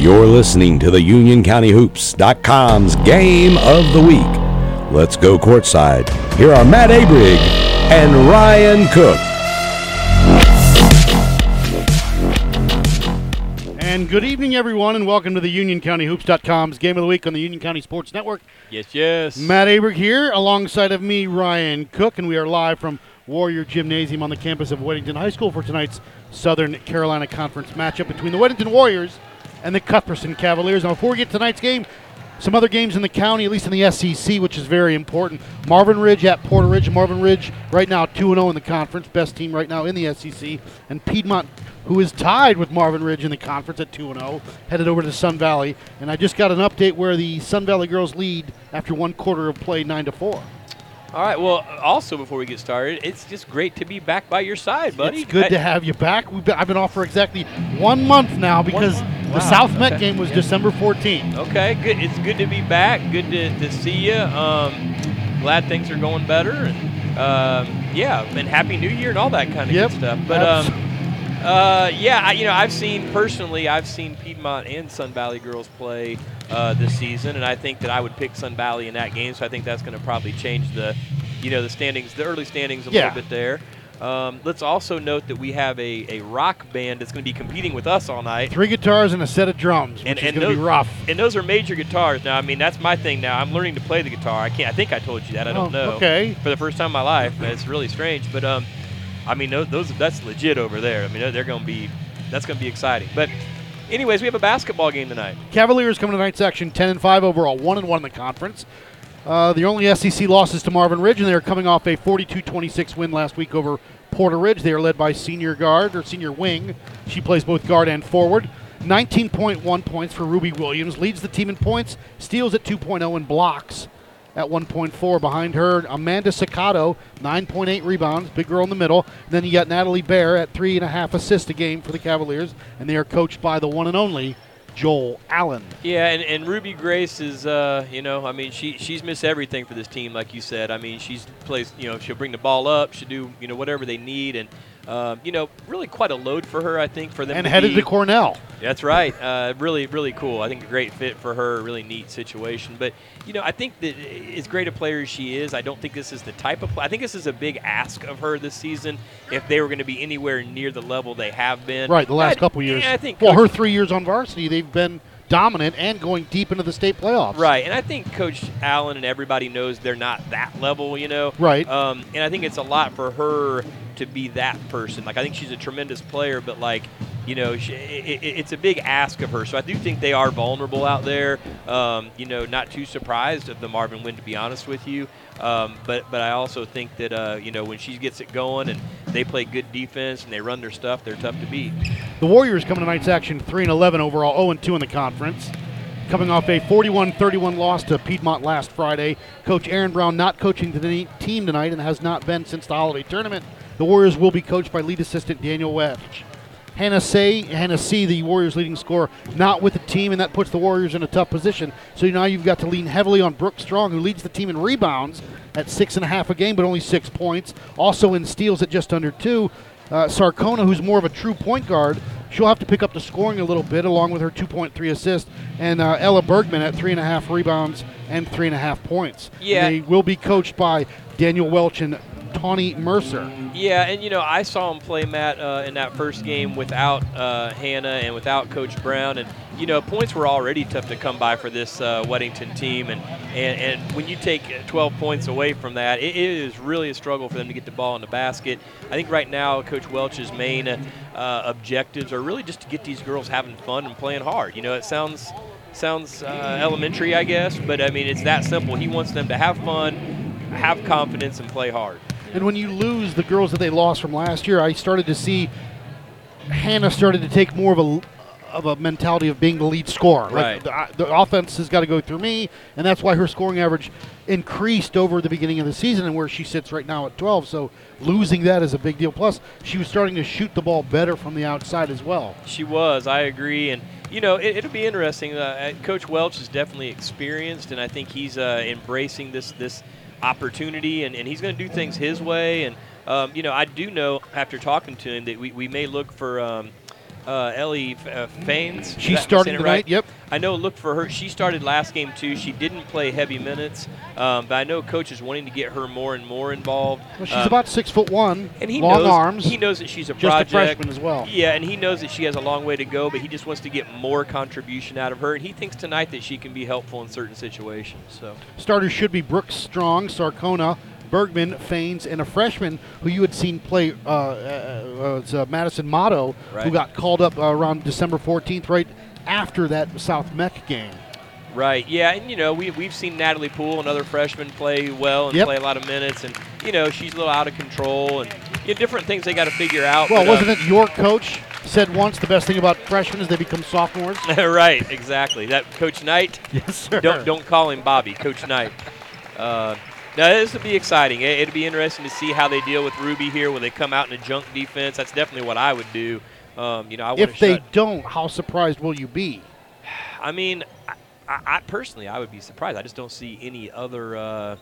You're listening to the UnionCountyHoops.com's Game of the Week. Let's go courtside. Here are Matt Abrig and Ryan Cook. And good evening, everyone, and welcome to the UnionCountyHoops.com's Game of the Week on the Union County Sports Network. Yes, yes. Matt Abrig here, alongside of me, Ryan Cook, and we are live from Warrior Gymnasium on the campus of Weddington High School for tonight's Southern Carolina Conference matchup between the Weddington Warriors and the Cuthbertson Cavaliers. Now, before we get to tonight's game, some other games in the county, at least in the SCC, which is very important. Marvin Ridge at Porter Ridge. Marvin Ridge right now 2 0 in the conference, best team right now in the SCC. And Piedmont, who is tied with Marvin Ridge in the conference at 2 0, headed over to Sun Valley. And I just got an update where the Sun Valley girls lead after one quarter of play 9 to 4. All right. Well, also before we get started, it's just great to be back by your side, buddy. It's good I- to have you back. We've been, I've been off for exactly one month now because month? the Wow, South Meck game was Yeah. December 14th. Okay, good. It's good to be back. Good to, to see you. Um, glad things are going better, and um, yeah, and happy New Year and all that kind of Yep. good stuff. But um, uh, yeah, I, you know, I've seen personally, I've seen Piedmont and Sun Valley girls play uh, this season, and I think that I would pick Sun Valley in that game. So I think that's going to probably change the, you know, the standings, the early standings a Yeah. little bit there. Um, let's also note that we have a, a rock band that's going to be competing with us all night. Three guitars and a set of drums, which And- is and going to be those- rough. And those are major guitars. Now, I mean, that's my thing now. I'm learning to play the guitar. I can't. I think I told you that. I don't Oh, know. okay. For the first time in my life, it's really strange. But um, I mean, those, those that's legit over there. I mean, they're, they're going to be. That's going to be exciting. But, anyways, we have a basketball game tonight. Cavaliers coming to tonight's action 10 and 5 overall, 1 and 1 in the conference. Uh, the only SCC losses to Marvin Ridge, and they are coming off a 42 26 win last week over Porter Ridge. They are led by senior guard or senior wing. She plays both guard and forward. 19.1 points for Ruby Williams, leads the team in points, steals at 2.0 and blocks at 1.4. Behind her, Amanda Sacato, 9.8 rebounds, big girl in the middle. And then you got Natalie Bear at three and a half assists a game for the Cavaliers, and they are coached by the one and only Joel Allen. Yeah, and, and Ruby Grace is, uh, you know, I mean, she she's missed everything for this team, like you said. I mean, she's plays, you know, she'll bring the ball up, she'll do, you know, whatever they need, and um, you know, really quite a load for her, I think, for them. And to headed be, to Cornell. That's right. Uh, really, really cool. I think a great fit for her. Really neat situation. But you know, I think that as great a player as she is, I don't think this is the type of. Play. I think this is a big ask of her this season. If they were going to be anywhere near the level they have been, Right, the last I- couple years. Yeah, I think. well, her three years on varsity, they've been dominant and going deep into the state playoffs. Right, and I think Coach Allen and everybody knows they're not that level, you know. Right. Um, and I think it's a lot for her to be that person. Like I think she's a tremendous player, but like, you know, she, it, it- it's a big ask of her. So I do think they are vulnerable out there. Um, you know, not too surprised of the Marvin win, to be honest with you. Um, but but I also think that uh, you know when she gets it going and they play good defense and they run their stuff, they're tough to beat. The Warriors coming tonight's action 3 and 11 overall, 0 and 2 in the conference. Coming off a 41-31 loss to Piedmont last Friday. Coach Aaron Brown not coaching the team tonight and has not been since the holiday tournament. The Warriors will be coached by lead assistant Daniel Welch. Hannah C, the Warriors' leading scorer, not with the team, and that puts the Warriors in a tough position. So now you've got to lean heavily on Brooke Strong, who leads the team in rebounds at six and a half a game, but only six points. Also in steals at just under two. Uh, Sarcona, who's more of a true point guard, she'll have to pick up the scoring a little bit, along with her 2.3 assists. And uh, Ella Bergman at three and a half rebounds and three and a half points. Yeah. They will be coached by Daniel Welch and Tawny Mercer. Yeah, and you know, I saw him play Matt uh, in that first game without uh, Hannah and without Coach Brown, and you know, points were already tough to come by for this uh, Weddington team, and, and and when you take 12 points away from that, it, it is really a struggle for them to get the ball in the basket. I think right now, Coach Welch's main uh, objectives are really just to get these girls having fun and playing hard. You know, it sounds sounds uh, elementary, I guess, but I mean, it's that simple. He wants them to have fun, have confidence, and play hard. And when you lose the girls that they lost from last year, I started to see Hannah started to take more of a, of a mentality of being the lead scorer. Right. Like the, the offense has got to go through me, and that's why her scoring average increased over the beginning of the season and where she sits right now at 12. So losing that is a big deal. Plus, she was starting to shoot the ball better from the outside as well. She was. I agree. And, you know, it, will be interesting. Uh, Coach Welch is definitely experienced, and I think he's uh, embracing this this opportunity, and, and he's going to do things his way. And, um, you know, I do know after talking to him that we, we may look for um, uh, Ellie uh, Faines. Starting tonight. Right? Yep. I know. Look for her. She started last game too. She didn't play heavy minutes, um, but I know coach is wanting to get her more and more involved. Well, she's Um, about six foot one, and he long knows, arms. He knows that she's a just a project. freshman as well. Yeah, and he knows that she has a long way to go, but he just wants to get more contribution out of her. And he thinks tonight that she can be helpful in certain situations. So Starters should be Brooks Strong, Sarcona, Bergman, Faines, and a freshman who you had seen play. Uh, uh, uh, it's, uh, Madison Motto, who got called up uh, around December 14th, right after that South Meck game. Right. Yeah, and you know we we've seen Natalie Poole, another freshman, play well and Yep. play a lot of minutes, and you know she's a little out of control, and you know, different things they got to figure out. Well, but, uh, wasn't it your coach said once the best thing about freshmen is they become sophomores? right, exactly. That Coach Knight. yes, sir. Don't don't call him Bobby, Coach Knight. Uh, now this will be exciting. It, it'll be interesting to see how they deal with Ruby here. when they come out in a junk defense? That's definitely what I would do. Um, you know, I If they shut. don't, how surprised will you be? I mean, I, I, I personally, I would be surprised. I just don't see any other. Uh,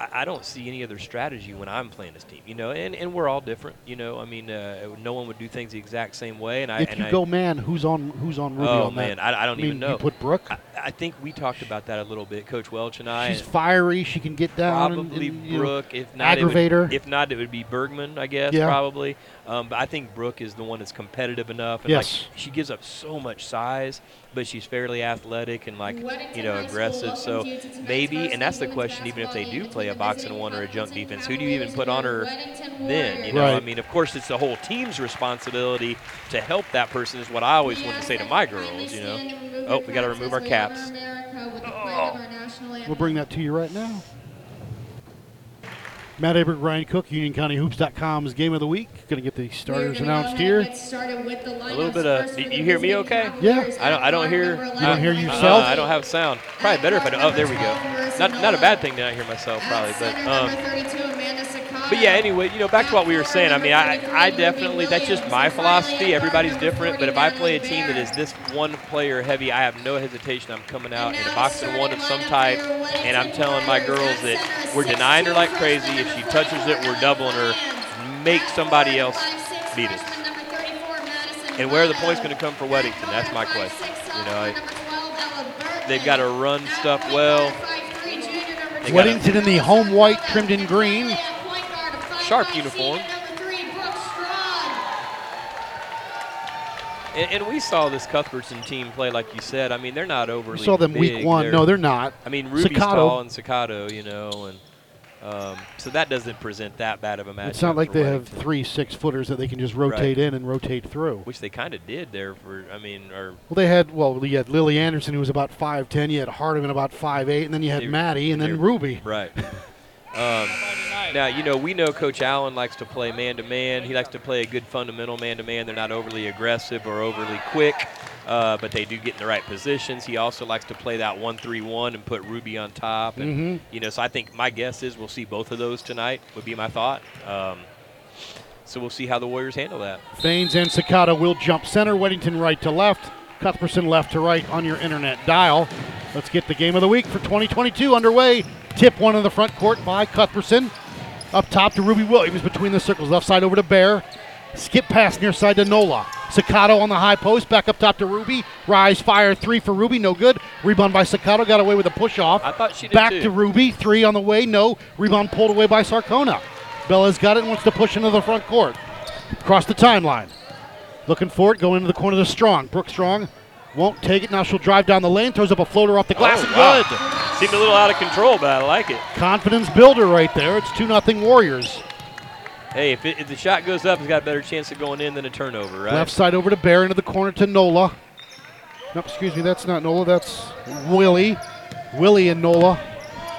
I, I don't see any other strategy when I'm playing this team. You know, and, and we're all different. You know, I mean, uh, no one would do things the exact same way. And I if and you I, go man, who's on who's on Ruby oh on that? man, I, I don't I mean, even know. You put Brooke. I, I think we talked about that a little bit, Coach Welch and I. She's and- fiery. She can get down. Probably and, know, Brooke. If not, it would- If not, it would be Bergman, I guess. Yeah. Probably. Um, but I think Brooke is the one that's competitive enough. And Yes. Like, she gives up so much size, but she's fairly athletic and like you know aggressive. So maybe, and that's the question. Even if they do play a box and one or a junk defense, who do you even put on her then? You know, I mean, of course, it's the whole team's responsibility to help that person. Is what I always want to say to my girls. You know. Oh, we got to remove our caps. Oh. We'll bring that to you right now. Matt Aberg, Ryan Cook, UnionCountyHoops.com's game of the week. Going to get the starters announced here. A little bit of. You hear me? Okay. Yeah. I don't. I don't hear. You don't hear Uh, yourself? I don't have sound. Probably better if I don't. Oh, there we go. Not not a bad thing to not hear myself, probably. But um, but yeah. Anyway, you know, back to what we were saying. I mean, I I definitely that's just my philosophy. Everybody's different. But if I play a team that is this one player heavy, I have no hesitation. I'm coming out in a box and one of some type, and I'm telling my girls that we're denying her like crazy. If she touches it, we're doubling her. Make somebody else beat us. And where are the points going to come for Weddington? That's my question. You know, I, they've got to run stuff well. They Weddington in the home white, trimmed in green. sharp uniform. And, and we saw this Cuthbertson team play, like you said. I mean, they're not overly. We saw them week big. one. No, they're not. I mean, Ruby's Staccato. tall and Staccato, you know, and um, so that doesn't present that bad of a match. It's not like they have three six footers that they can just rotate in and rotate through. which they kind of did there for. I mean, or Well, they had well, you had Lily Anderson who was about five ten. You had Hardiman about five eight, and then you had They- Maddie, and then Ruby. Right. um, now, you know, we know Coach Allen likes to play man to man. He likes to play a good fundamental man to man. They're not overly aggressive or overly quick, uh, but they do get in the right positions. He also likes to play that 1 3 1 and put Ruby on top. And, Mhm. you know, so I think my guess is we'll see both of those tonight, would be my thought. Um, so we'll see how the Warriors handle that. Faines and Sakata will jump center. Weddington right to left. Cuthbertson left to right on your internet dial. Let's get the game of the week for 2022 underway. Tip one in the front court by Cuthbertson. Up top to Ruby Williams between the circles. Left side over to Bear. Skip pass near side to Nola. Sakato on the high post. Back up top to Ruby. Rise fire three for Ruby. No good. Rebound by Sakato. Got away with a push off. I thought she did Back too. to Ruby. Three on the way. No. Rebound pulled away by Sarcona. Bella's got it and wants to push into the front court. Across the timeline. Looking for it. Going into the corner to Strong. Brooke Strong won't take it. Now she'll drive down the lane. Throws up a floater off the glass. Oh, and wow. Good. Seemed a little out of control, but I like it. Confidence builder right there. It's 2 0 Warriors. Hey, if, it, if the shot goes up, it's got a better chance of going in than a turnover, right? Left side over to Bear into the corner to Nola. No, excuse me, that's not Nola. That's Willie. Willie and Nola.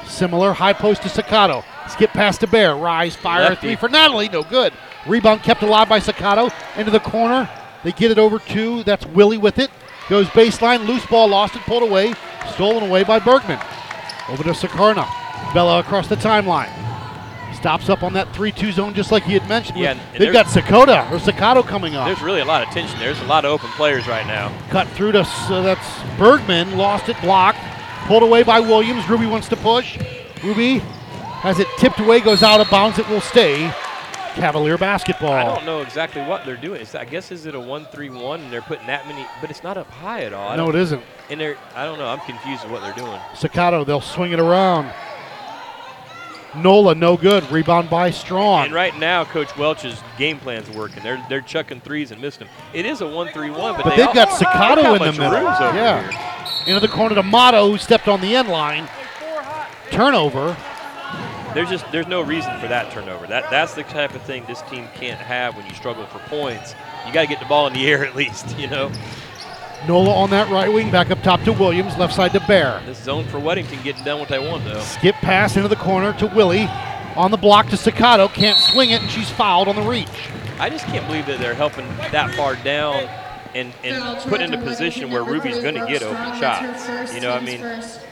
Similar. High post to Sakato. Skip past to Bear. Rise, fire, Lefty. three for Natalie. No good. Rebound kept alive by Sakato. Into the corner. They get it over to, that's Willie with it. Goes baseline, loose ball, lost it, pulled away, stolen away by Bergman. Over to Sarcona. Bella across the timeline. Stops up on that 3 2 zone just like he had mentioned. Yeah, They've got Sakota or Sakato coming up. There's really a lot of tension. There. There's a lot of open players right now. Cut through to so uh, that's Bergman, lost it, blocked, pulled away by Williams. Ruby wants to push. Ruby has it tipped away, goes out of bounds. It will stay. Cavalier basketball. I don't know exactly what they're doing. It's, I guess is it a one-three-one, and they're putting that many, but it's not up high at all. No, it isn't. And they're, I don't know. I'm confused with what they're doing. Sakato, they'll swing it around. Nola, no good. Rebound by Strong. And right now, Coach Welch's game plan's working. They're they're chucking threes and missing them. It is a one-three-one, but, But they they've got Sakato in the middle. Yeah. here. Into the corner to Motto, who stepped on the end line. Turnover. There's just there's no reason for that turnover. That that's the type of thing this team can't have when you struggle for points. You got to get the ball in the air at least, you know. Nola on that right wing, back up top to Williams, left side to Bear. This zone for Weddington getting done what they want though. Skip pass into the corner to Willie. On the block to Sakato, can't swing it, and she's fouled on the reach. I just can't believe that they're helping that far down and, and put in a position where Ruby's going to get open shots. You know, I mean,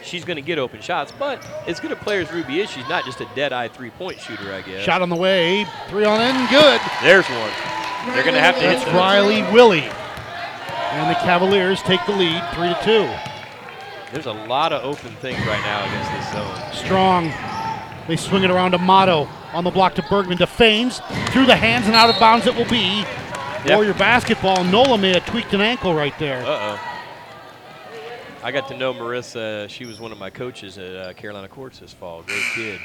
she's going to get open shots, but as good a player as Ruby is, she's not just a dead-eye three-point shooter, I guess. Shot on the way, three on in, good. There's one. They're going to have to hit That's those. Riley Willie. And the Cavaliers take the lead, three to two. There's a lot of open things right now against this zone. Strong. They swing it around to Motto on the block to Bergman to Faines. Through the hands and out of bounds it will be. Yep. Warrior basketball. Nola may have tweaked an ankle right there. Uh-oh. I got to know Marissa. She was one of my coaches at uh, Carolina Courts this fall. Great kid.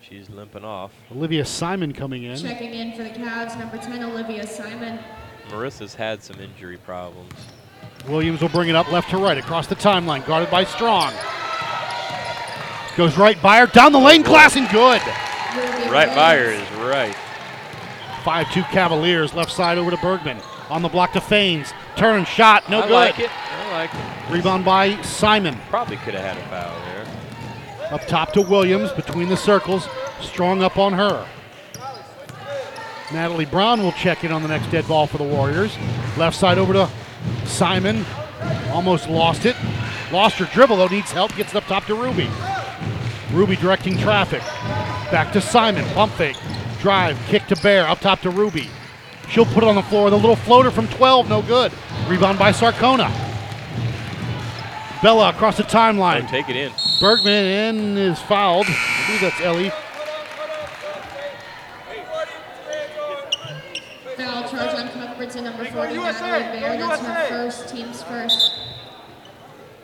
She's limping off. Olivia Simon coming in. Checking in for the Cavs, number 10, Olivia Simon. Marissa's had some injury problems. Williams will bring it up left to right across the timeline, guarded by Strong. Goes right by her, down the lane, glass and good. Right by her is right. 5 2 Cavaliers, left side over to Bergman. On the block to Faines. Turn, shot, no I good. like it. I like it. Rebound by Simon. Probably could have had a foul there. Up top to Williams, between the circles. Strong up on her. Natalie Brown will check in on the next dead ball for the Warriors. Left side over to Simon. Almost lost it. Lost her dribble, though, needs help. Gets it up top to Ruby. Ruby directing traffic. Back to Simon. Pump fake. Drive. Kick to Bear. Up top to Ruby. She'll put it on the floor. The little floater from 12. No good. Rebound by Sarcona. Bella across the timeline. Take it in. Bergman in is fouled. I believe that's Ellie. Foul charge on Cuthbertson, number 40, Natalie Bear. That's her first, team's first.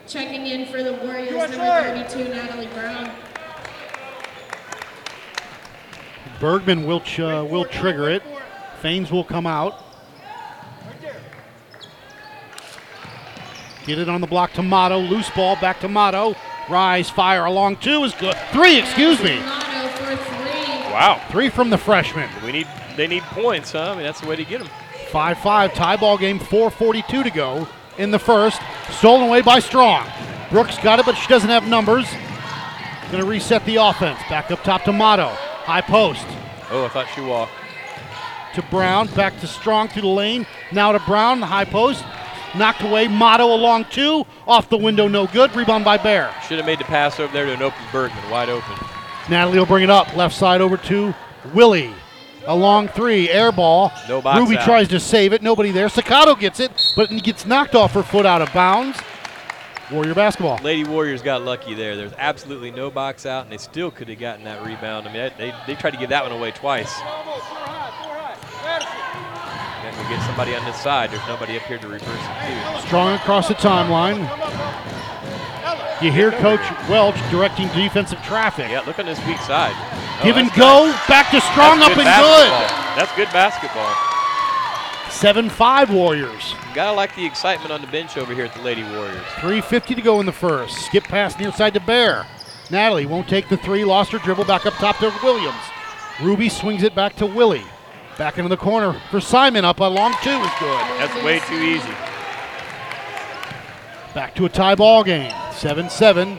Checking in for the Warriors, number 32, Natalie Brown. Bergman will ch- uh, will trigger it. Faines will come out. Get it on the block to Motto. Loose ball back to Motto. Rise, fire along two is good. Three, excuse me. Motto for three. Wow. Three from the freshman. We need they need points, huh? I mean that's the way to get them. 5 5 tie ball game, 4.42 to go in the first. Stolen away by Strong. Brooks got it, but she doesn't have numbers. Going to reset the offense. Back up top to Motto. High post. Oh, I thought she walked. to Brown, back to Strong through the lane. Now to Brown, the high post. Knocked away. Motto along two. Off the window, no good. Rebound by Bear. Should have made the pass over there to an open Bergman, wide open. Natalie will bring it up. Left side over to Willie. A long three, air ball. No box Ruby out. tries to save it. Nobody there. Sakato gets it, but gets knocked off her foot out of bounds. Warrior basketball. Lady Warriors got lucky there. There's absolutely no box out, and they still could have gotten that rebound. I mean, they, they tried to give that one away twice. And we get somebody on this side. There's nobody up here to reverse it to. Strong across the timeline. You hear Coach Welch directing defensive traffic. Yeah, look on this weak side. Oh, Give and go. nice. Back to Strong That's up and basketball. That's good basketball. 7 5 Warriors. Gotta like the excitement on the bench over here at the Lady Warriors. 3.50 to go in the first. Skip pass near side to Bear. Natalie won't take the three. Lost her dribble back up top to Williams. Ruby swings it back to Willie. Back into the corner for Simon. Up a long two is good. That's way too easy. Back to a tie ball game. 7 7.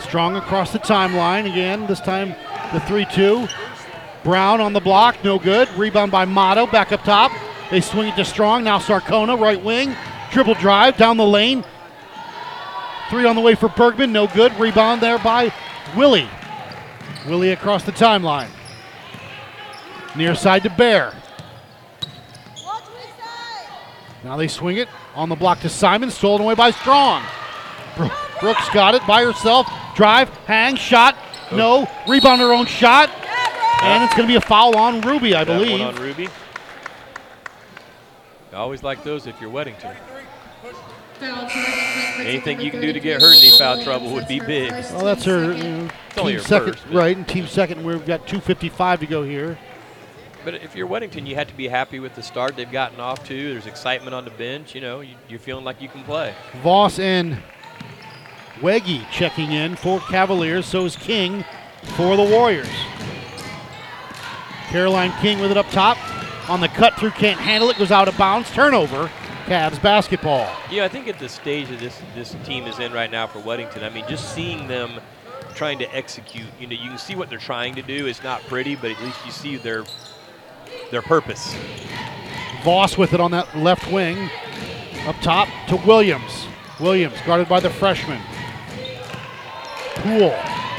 Strong across the timeline again. This time the 3 2. Brown on the block, no good. Rebound by Motto, back up top. They swing it to Strong. Now Sarcona, right wing. Triple drive down the lane. Three on the way for Bergman, no good. Rebound there by Willie. Willie across the timeline. Near side to Bear. Now they swing it on the block to Simon, stolen away by Strong. Bro- Brooks got it by herself. Drive, hang, shot. Oh. No. Rebound her own shot. And it's going to be a foul on Ruby, I That believe. on Ruby. I always like those if you're Weddington. Foul charge against Anything you can do to get her in any foul trouble would be big. Well, that's her uh, you know, team second, first, right? And team second. We've got 2:55 to go here. But if you're Weddington, you have to be happy with the start they've gotten off to. There's excitement on the bench. You know, you, you're feeling like you can play. Voss and Weggy checking in for Cavaliers. So is King for the Warriors. Caroline King with it up top. On the cut through, can't handle it, goes out of bounds. Turnover. Cavs basketball. Yeah, I think at the stage that this this team is in right now for Weddington, I mean, just seeing them trying to execute, you know, you can see what they're trying to do. It's not pretty, but at least you see their their purpose. Voss with it on that left wing. Up top to Williams. Williams guarded by the freshman. Poole.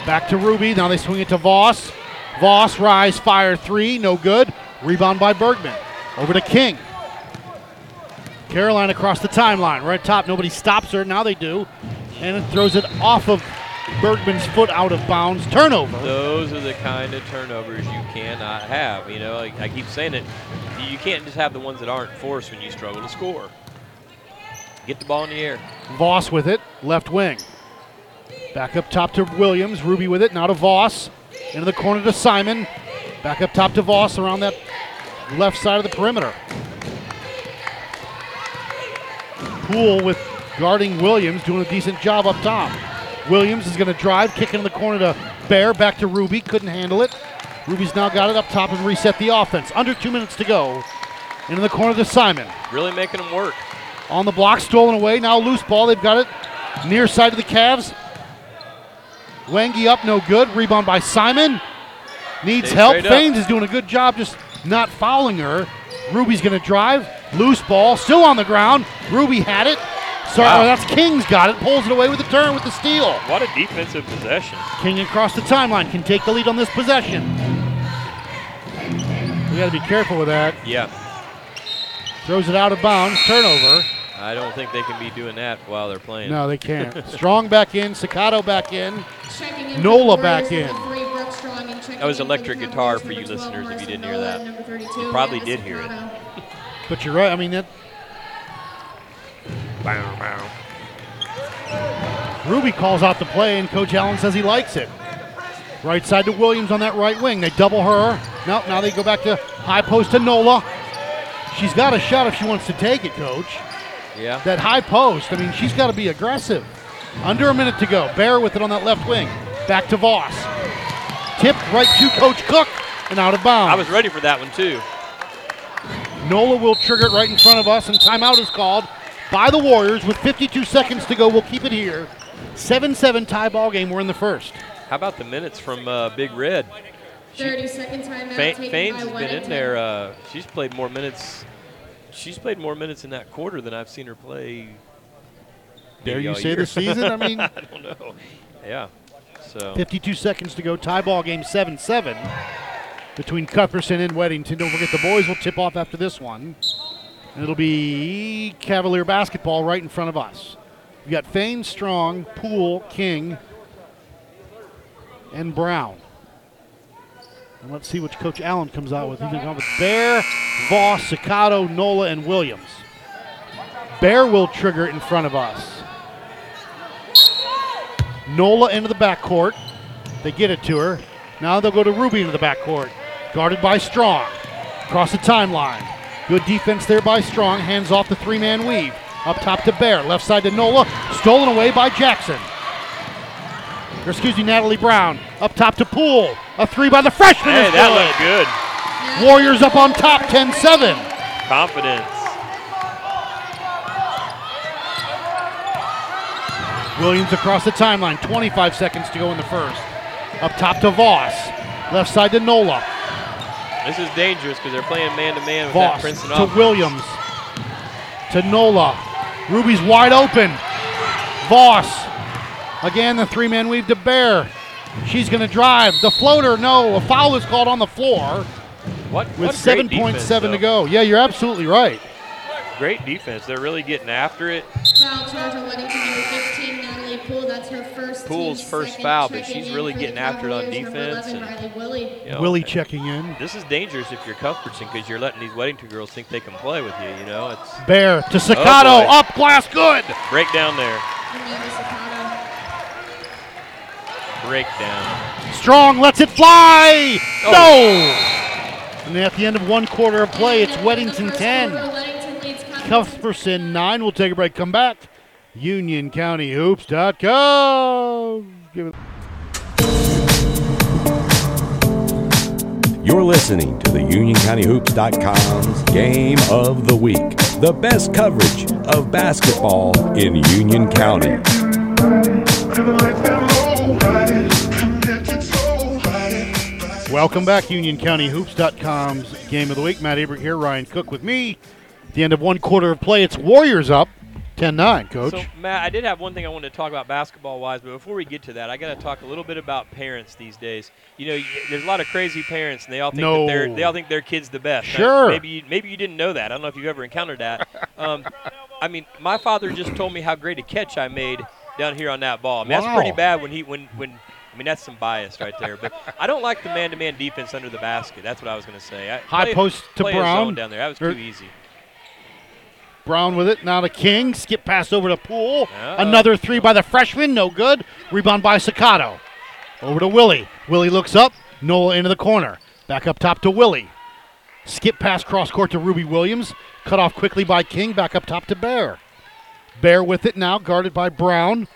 Back to Ruby. Now they swing it to Voss. Voss, rise, fire three. No good. Rebound by Bergman. Over to King. Caroline across the timeline. Right top. Nobody stops her. Now they do. And it throws it off of Bergman's foot out of bounds. Turnover. Those are the kind of turnovers you cannot have. You know, like I keep saying it, you can't just have the ones that aren't forced when you struggle to score. Get the ball in the air. Voss with it, left wing. Back up top to Williams. Ruby with it, now to Voss. Into the corner to Simon. Back up top to Voss around that left side of the perimeter. Poole with guarding Williams, doing a decent job up top. Williams is going to drive, kick in the corner to Bear, back to Ruby, couldn't handle it. Ruby's now got it up top and reset the offense. Under two minutes to go. Into the corner to Simon. Really making them work. On the block, stolen away. Now loose ball. They've got it near side of the Cavs. Wangy up, no good. Rebound by Simon. Needs Stay help. Faines is doing a good job just not fouling her. Ruby's going to drive. Loose ball, still on the ground. Ruby had it. Sorry, Wow. that's King's got it. Pulls it away with the turn with the steal. What a defensive possession. King across the timeline can take the lead on this possession. We got to be careful with that. Yeah, Throws it out of bounds. Turnover. I don't think they can be doing that while they're playing. No, they can't. Strong back in. Staccato back in. In Nola back in. number three, Brooke Strong, and checking That was in for the electric guitar for you listeners if you didn't hear that. Number 32, You probably did hear it. But you're right. I mean, that Ruby calls out the play, and Coach Allen says he likes it. Right side to Williams on that right wing. They double her. No, now they go back to high post to Nola. She's got a shot if she wants to take it, Coach. Yeah. That high post. I mean, she's got to be aggressive. Under a minute to go. Bear with it on that left wing. Back to Voss. Tipped right to Coach Cook and out of bounds. I was ready for that one too. Nola will trigger it right in front of us, and timeout is called by the Warriors with 52 seconds to go. We'll keep it here. 7 7 tie ball game. We're in the first. How about the minutes from uh, Big Red? 30 second timeout Fa- taken Faines by has been in Weddington. there. Uh, she's played more minutes. She's played more minutes in that quarter than I've seen her play. Dare you say year. the season? I mean, I don't know. Yeah. So 52 seconds to go. Tie ball game 7 7 between Cuthbertson and Weddington. Don't forget the boys will tip off after this one. And it'll be Cavalier basketball right in front of us. We've got Fane, Strong, Poole, King, and Brown. And let's see which Coach Allen comes out with. He's going to come with Bear, Voss, Cicato, Nola, and Williams. Bear will trigger in front of us. Nola into the backcourt. They get it to her. Now they'll go to Ruby into the backcourt. Guarded by Strong. Across the timeline. Good defense there by Strong. Hands off the three man weave. Up top to Bear. Left side to Nola. Stolen away by Jackson. Or excuse me, Natalie Brown. Up top to Poole. A three by the freshman. hey, that good. looked good. Warriors up on top 10 7. Confidence. Williams across the timeline. 25 seconds to go in the first. Up top to Voss. Left side to Nola. This is dangerous because they're playing man to man with that Voss Princeton to offense. Williams. To Nola. Ruby's wide open. Voss. Again, the three man weave to Bear. She's going to drive. The floater, no. A foul is called on the floor What, with what great 7.7 defense, to go. Yeah, you're absolutely right. Great defense. They're really getting after it. Poole. That's her first. Poole's first foul, but she's really getting after it on defense 11, and- Riley Willie. You know, Willie checking in. This is dangerous if you're Cuthbertson because you're letting these Weddington girls think they can play with you. You know, it's Bear to Staccato. Oh, up glass, good. break down there, Amanda Sacato. break down. Strong lets it fly. Oh. No. And at the end of one quarter of play, it's And for the Weddington 10. quarter, Weddington leads Cuthbertson Cuthbertson 9. We'll take a break. Come back. UnionCountyHoops.com. Give it. You're listening to the UnionCountyHoops.com's Game of the Week, the best coverage of basketball in Union County. Welcome back, UnionCountyHoops.com's Game of the Week. Matt Abrick here, Ryan Cook with me. At the end of one quarter of play, it's Warriors up 10 9, coach. So, Matt, I did have one thing I wanted to talk about basketball wise, but before we get to that, I got to talk a little bit about parents these days. You know, there's a lot of crazy parents, and they all think No. that they're, they all think their kid's the best. Now, Sure. maybe you, maybe you didn't know that. I don't know if you've ever encountered that. Um, I mean, my father just told me how great a catch I made down here on that ball. I mean, that's pretty bad when he when when. I mean, that's some bias right there. But I don't like the man-to-man defense under the basket. That's what I was going to say. I, High play- post to play a zone Brown. down there. That was Er- too easy. Brown with it. Now to King. Skip pass over to Poole. Oh. Another three by the freshman. No good. Rebound by Staccato. Over to Willie. Willie looks up. Nola into the corner. Back up top to Willie. Skip pass cross court to Ruby Williams. Cut off quickly by King. Back up top to Bear. Bear with it now, guarded by Brown.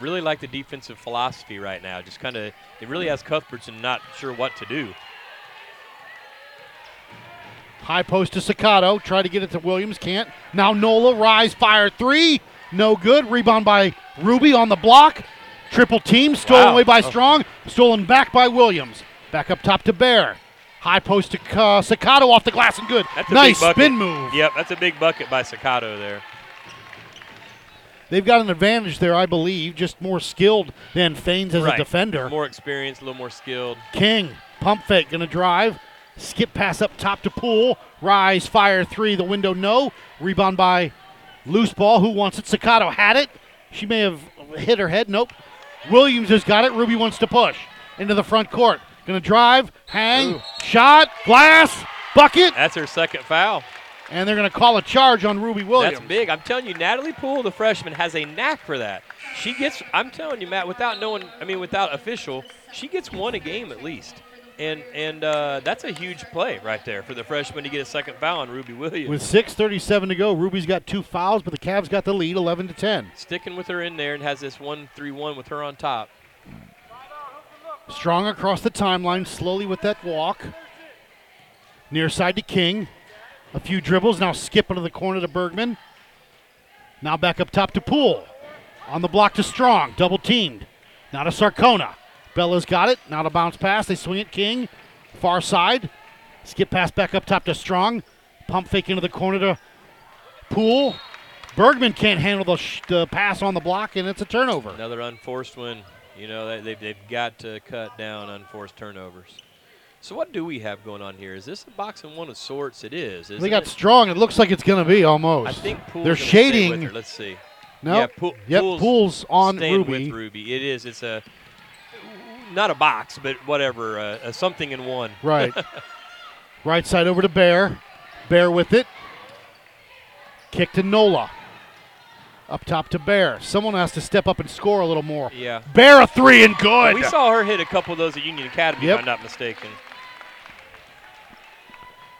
really like the defensive philosophy right now. Just kind of, it really has Cuthbertson not sure what to do. High post to Staccato. Try to get it to Williams. Can't. Now Nola. Rise. Fire. Three. No good. Rebound by Ruby on the block. Triple team. Stolen Wow. away by Oh. Strong. Stolen back by Williams. Back up top to Bear. High post to uh, Staccato off the glass and good. That's a nice spin move. Yep, that's a big bucket by Staccato there. They've got an advantage there, I believe. Just more skilled than Faines as right. a defender. More experienced, a little more skilled. King, pump fake, gonna drive. Skip pass up top to Poole. Rise, fire three, the window no. Rebound by loose ball. Who wants it? Staccato had it. She may have hit her head. Nope. Williams has got it. Ruby wants to push into the front court. Gonna drive, hang, Ooh. shot, glass, bucket, That's her second foul. and they're gonna call a charge on Ruby Williams. That's big. I'm telling you, Natalie Poole, the freshman, has a knack for that. She gets, I'm telling you, Matt, without knowing, I mean, without official, she gets one a game at least. And and uh, that's a huge play right there for the freshman to get a second foul on Ruby Williams. With 6:37 to go, Ruby's got two fouls, but the Cavs got the lead, 11 to 10. Sticking with her in there and has this 1 3 1 with her on top. Strong across the timeline, slowly with that walk. Near side to King. A few dribbles, now skip into the corner to Bergman. Now back up top to Poole. On the block to Strong, double teamed. Now to Sarcona. Bella's got it. Now to bounce pass. They swing it. King. Far side. Skip pass back up top to Strong. Pump fake into the corner to Pool. Bergman can't handle the, sh- the pass on the block, and it's a turnover. Another unforced one. You know, they- they've, they've got to cut down unforced turnovers. So what do we have going on here? Is this a boxing one of sorts? It is. They got it? strong. It looks like it's going to be almost. I think Poole's They're gonna stay with shading. her. Let's see. No. Yeah, Poole- yep. Poole's Poole's on Ruby. with Ruby. It is. It's a not a box, but whatever. Uh, a something in one. Right. right side over to Bear. Bear with it. Kick to Nola. Up top to Bear. Someone has to step up and score a little more. Yeah. Bear a three and good. We saw her hit a couple of those at Union Academy, Yep. if I'm not mistaken.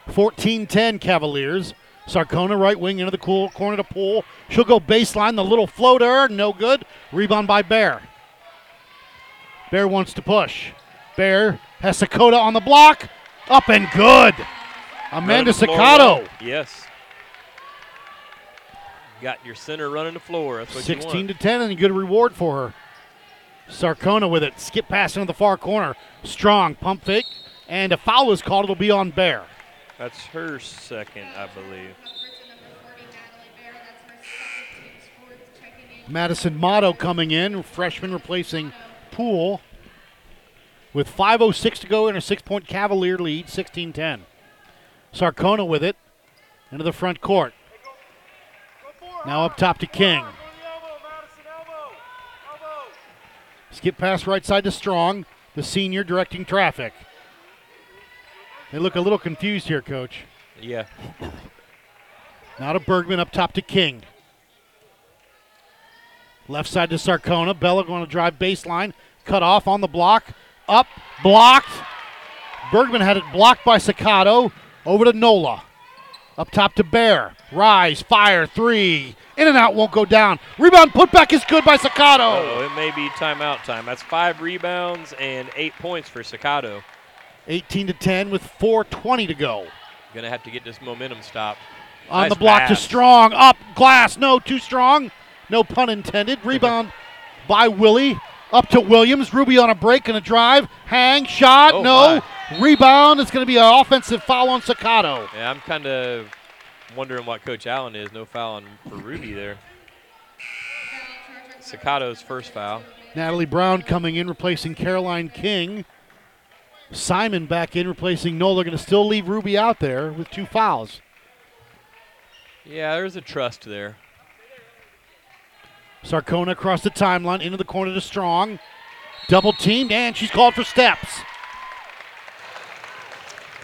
14-10 Cavaliers. Sarcona right wing into the cool corner to Poole. She'll go baseline. The little floater, no good. Rebound by Bear. Bear wants to push. Bear has Sakota on the block. Up and good. Amanda Running the floor Sakata. well. Yes. Got your center running the floor. That's what 16 you to 10 and a good reward for her. Sarcona with it. Skip pass into the far corner. Strong pump fake. And a foul is called. It'll be on Bear. That's her second, I believe. Cuthbertson, number 40, Natalie Bear. That's her second team's fourth. Checking in. Madison Motto coming in, freshman replacing Poole. With 5.06 to go in a six point Cavalier lead, 16 10. Sarcona with it into the front court. Now up top to King. Skip pass right side to Strong, the senior directing traffic. They look a little confused here, coach. Yeah. Now to Bergman up top to King. Left side to Sarcona. Bella going to drive baseline. Cut off on the block. Up, blocked. Bergman had it blocked by Sakato. Over to Nola. Up top to Bear. Rise, fire, three. In and out won't go down. Rebound put back is good by Sakato. Oh, it may be timeout time. That's five rebounds and eight points for Sakato. 18 to 10 with 4.20 to go. Gonna have to get this momentum stopped. On Nice the block to. Strong. Up, glass. No, too strong. No pun intended. Rebound by Willie. Up to Williams. Ruby on a break and a drive. Hang, shot. Oh, no. Rebound. It's going to be an offensive foul on Sakato. Yeah, I'm kind of wondering what Coach Allen is. No foul on for Ruby there. Sakato's first foul. Natalie Brown coming in, replacing Caroline King. Simon back in, replacing Nola. They're going to still leave Ruby out there with two fouls. Yeah, there's a trust there. Sarcona across the timeline, into the corner to Strong. Double teamed, and she's called for steps.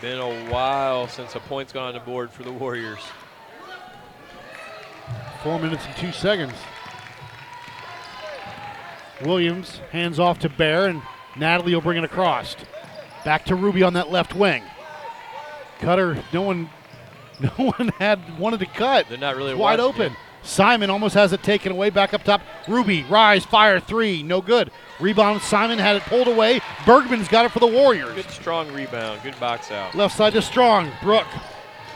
Been a while since a point's gone on the board for the Warriors. Four minutes and two seconds. Williams hands off to Bear, and Natalie will bring it across. Back to Ruby on that left wing. Cutter, no one, no one had wanted to cut. They're not really wide open. it. Simon almost has it taken away. Back up top. Ruby, rise, fire, three, no good. Rebound. Simon had it pulled away. Bergman's got it for the Warriors. Good strong rebound. Good box out. Left side to Strong. Brooke,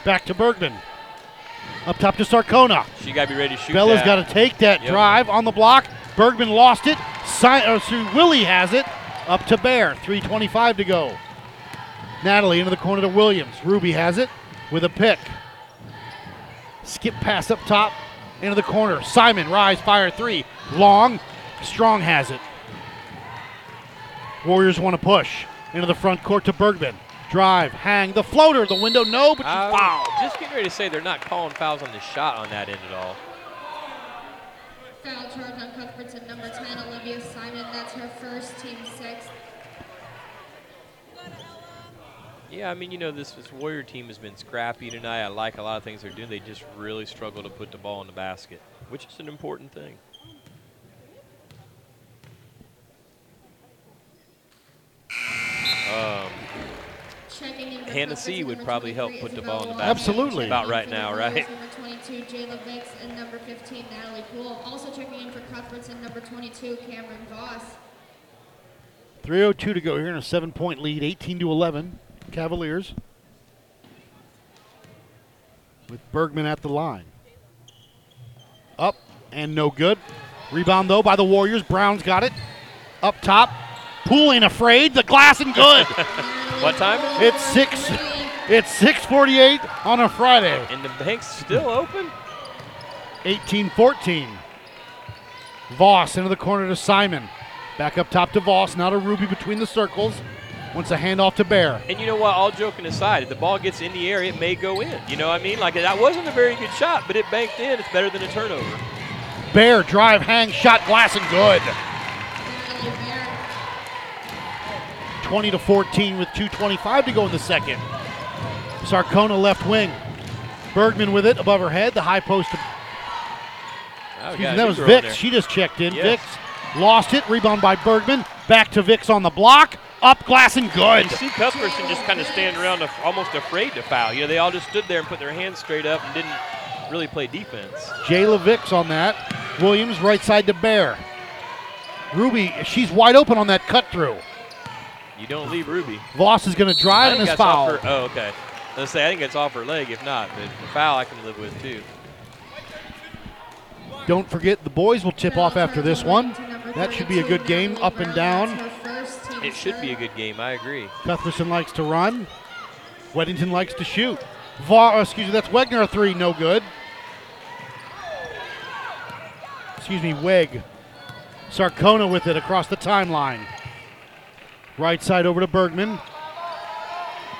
back to Bergman. Up top to Sarcona. She got to be ready to shoot. Bella's got to take that Yep. drive on the block. Bergman lost it. Si- uh, so Willie has it. Up to Bear. 3.25 to go. Natalie into the corner to Williams. Ruby has it with a pick. Skip pass up top into the corner. Simon, rise, fire three. Long. Strong has it. Warriors want to push into the front court to Bergman. Drive, hang, the floater, the window, no, but she's I fouled. just getting ready to say they're not calling fouls on the shot on that end at all. Foul charge on Cuthbertson, number 10, Olivia Simon. That's her first, team sixth. Yeah, I mean, you know, this, this Warrior team has been scrappy tonight. I like a lot of things they're doing. They just really struggle to put the ball in the basket, which is an important thing. Um, Checking in Hennessy would probably help put the ball in the basket. Absolutely. About right now, right? Number 22, Jayla Vicks, and number 15, Natalie Poole. Also checking in for Cuthbertson, number 22, Cameron Voss. 3.02 to go here in a seven point lead, 18 to 11. Cavaliers. With Bergman at the line. Up and no good. Rebound though by the Warriors. Brown's got it. Up top. Poole ain't afraid. The glass and good. What time it's six. It's 6:48 on a Friday. And the bank's still open? 18-14. Voss into the corner to Simon. Back up top to Voss. Now to Ruby between the circles. Wants a handoff to Bear. And you know what? All joking aside, if the ball gets in the air, it may go in. You know what I mean? Like that wasn't a very good shot, but it banked in. It's better than a turnover. Bear drive, hang, shot, glass, and good. 20 to 14 with 2.25 to go in the second. Sarcona left wing. Bergman with it above her head. The high post. Oh, we excuse got me, that was Vix. She just checked in. Yes. Vix lost it. Rebound by Bergman. Back to Vix on the block. Up, glass, and good. You see Cuthbertson just kind of standing around, almost afraid to foul. You know, they all just stood there and put their hands straight up and didn't really play defense. Jayla Vix on that. Williams right side to Bear. Ruby, she's wide open on that cut through. You don't leave Ruby. Voss is going to drive and is that's off fouled. her. Oh, okay. Let's say I think it's off her leg. If not, but the foul I can live with too. Don't forget, the boys will tip off after this one. That should be a good game, up and down. That's her first, team It should be a good game. I agree. Cuthbertson likes to run. Weddington likes to shoot. Va- uh, excuse me, that's Wegner a three, no good. Excuse me, Weg. Sarcona with it across the timeline. Right side over to Bergman.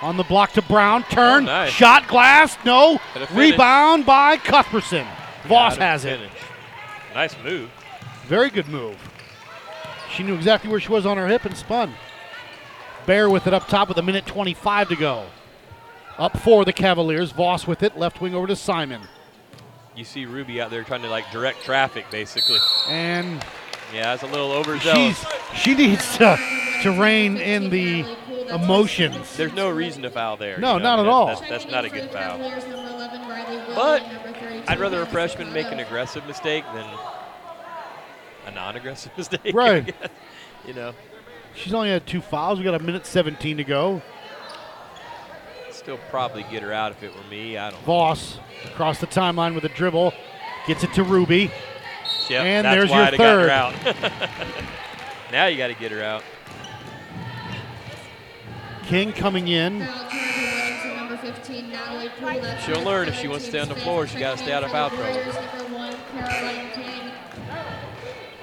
On the block to Brown. Turn. Oh, nice. Shot glass. No. Rebound by Cuthbertson. Voss has it. Nice move. Very good move. She knew exactly where she was on her hip and spun. Bear with it up top with a minute 25 to go. Up for the Cavaliers. Voss with it. Left wing over to Simon. You see Ruby out there trying to like direct traffic, basically. And Yeah, it's a little overzealous. she's she needs to, to rein in the emotions. There's no reason to foul there. No, you know? not I mean, at all. That's, that's not a good foul. But I'd rather a freshman make an aggressive mistake than a non-aggressive mistake. Right. you know, She's only had two fouls. We got a minute 17 to go. still probably get her out if it were me. I don't. Voss across the timeline with a dribble. Gets it to Ruby. Yep, And that's there's why your I'd third. her out. now you got to get her out. King coming in. She'll learn if she wants to stay on the floor, she gotta stay out of foul trouble.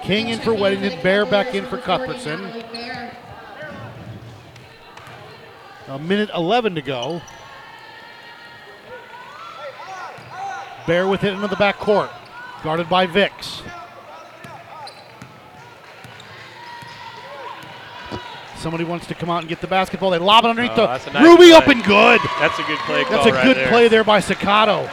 King in for Weddington. Bear back in for Cuthbertson. A minute 11 to go. Bear with it into the back court. Guarded by Vix. Somebody wants to come out and get the basketball. They lob it underneath Oh, the nice Ruby play. up and good. That's a good play That's a right good there. play there by Sakato.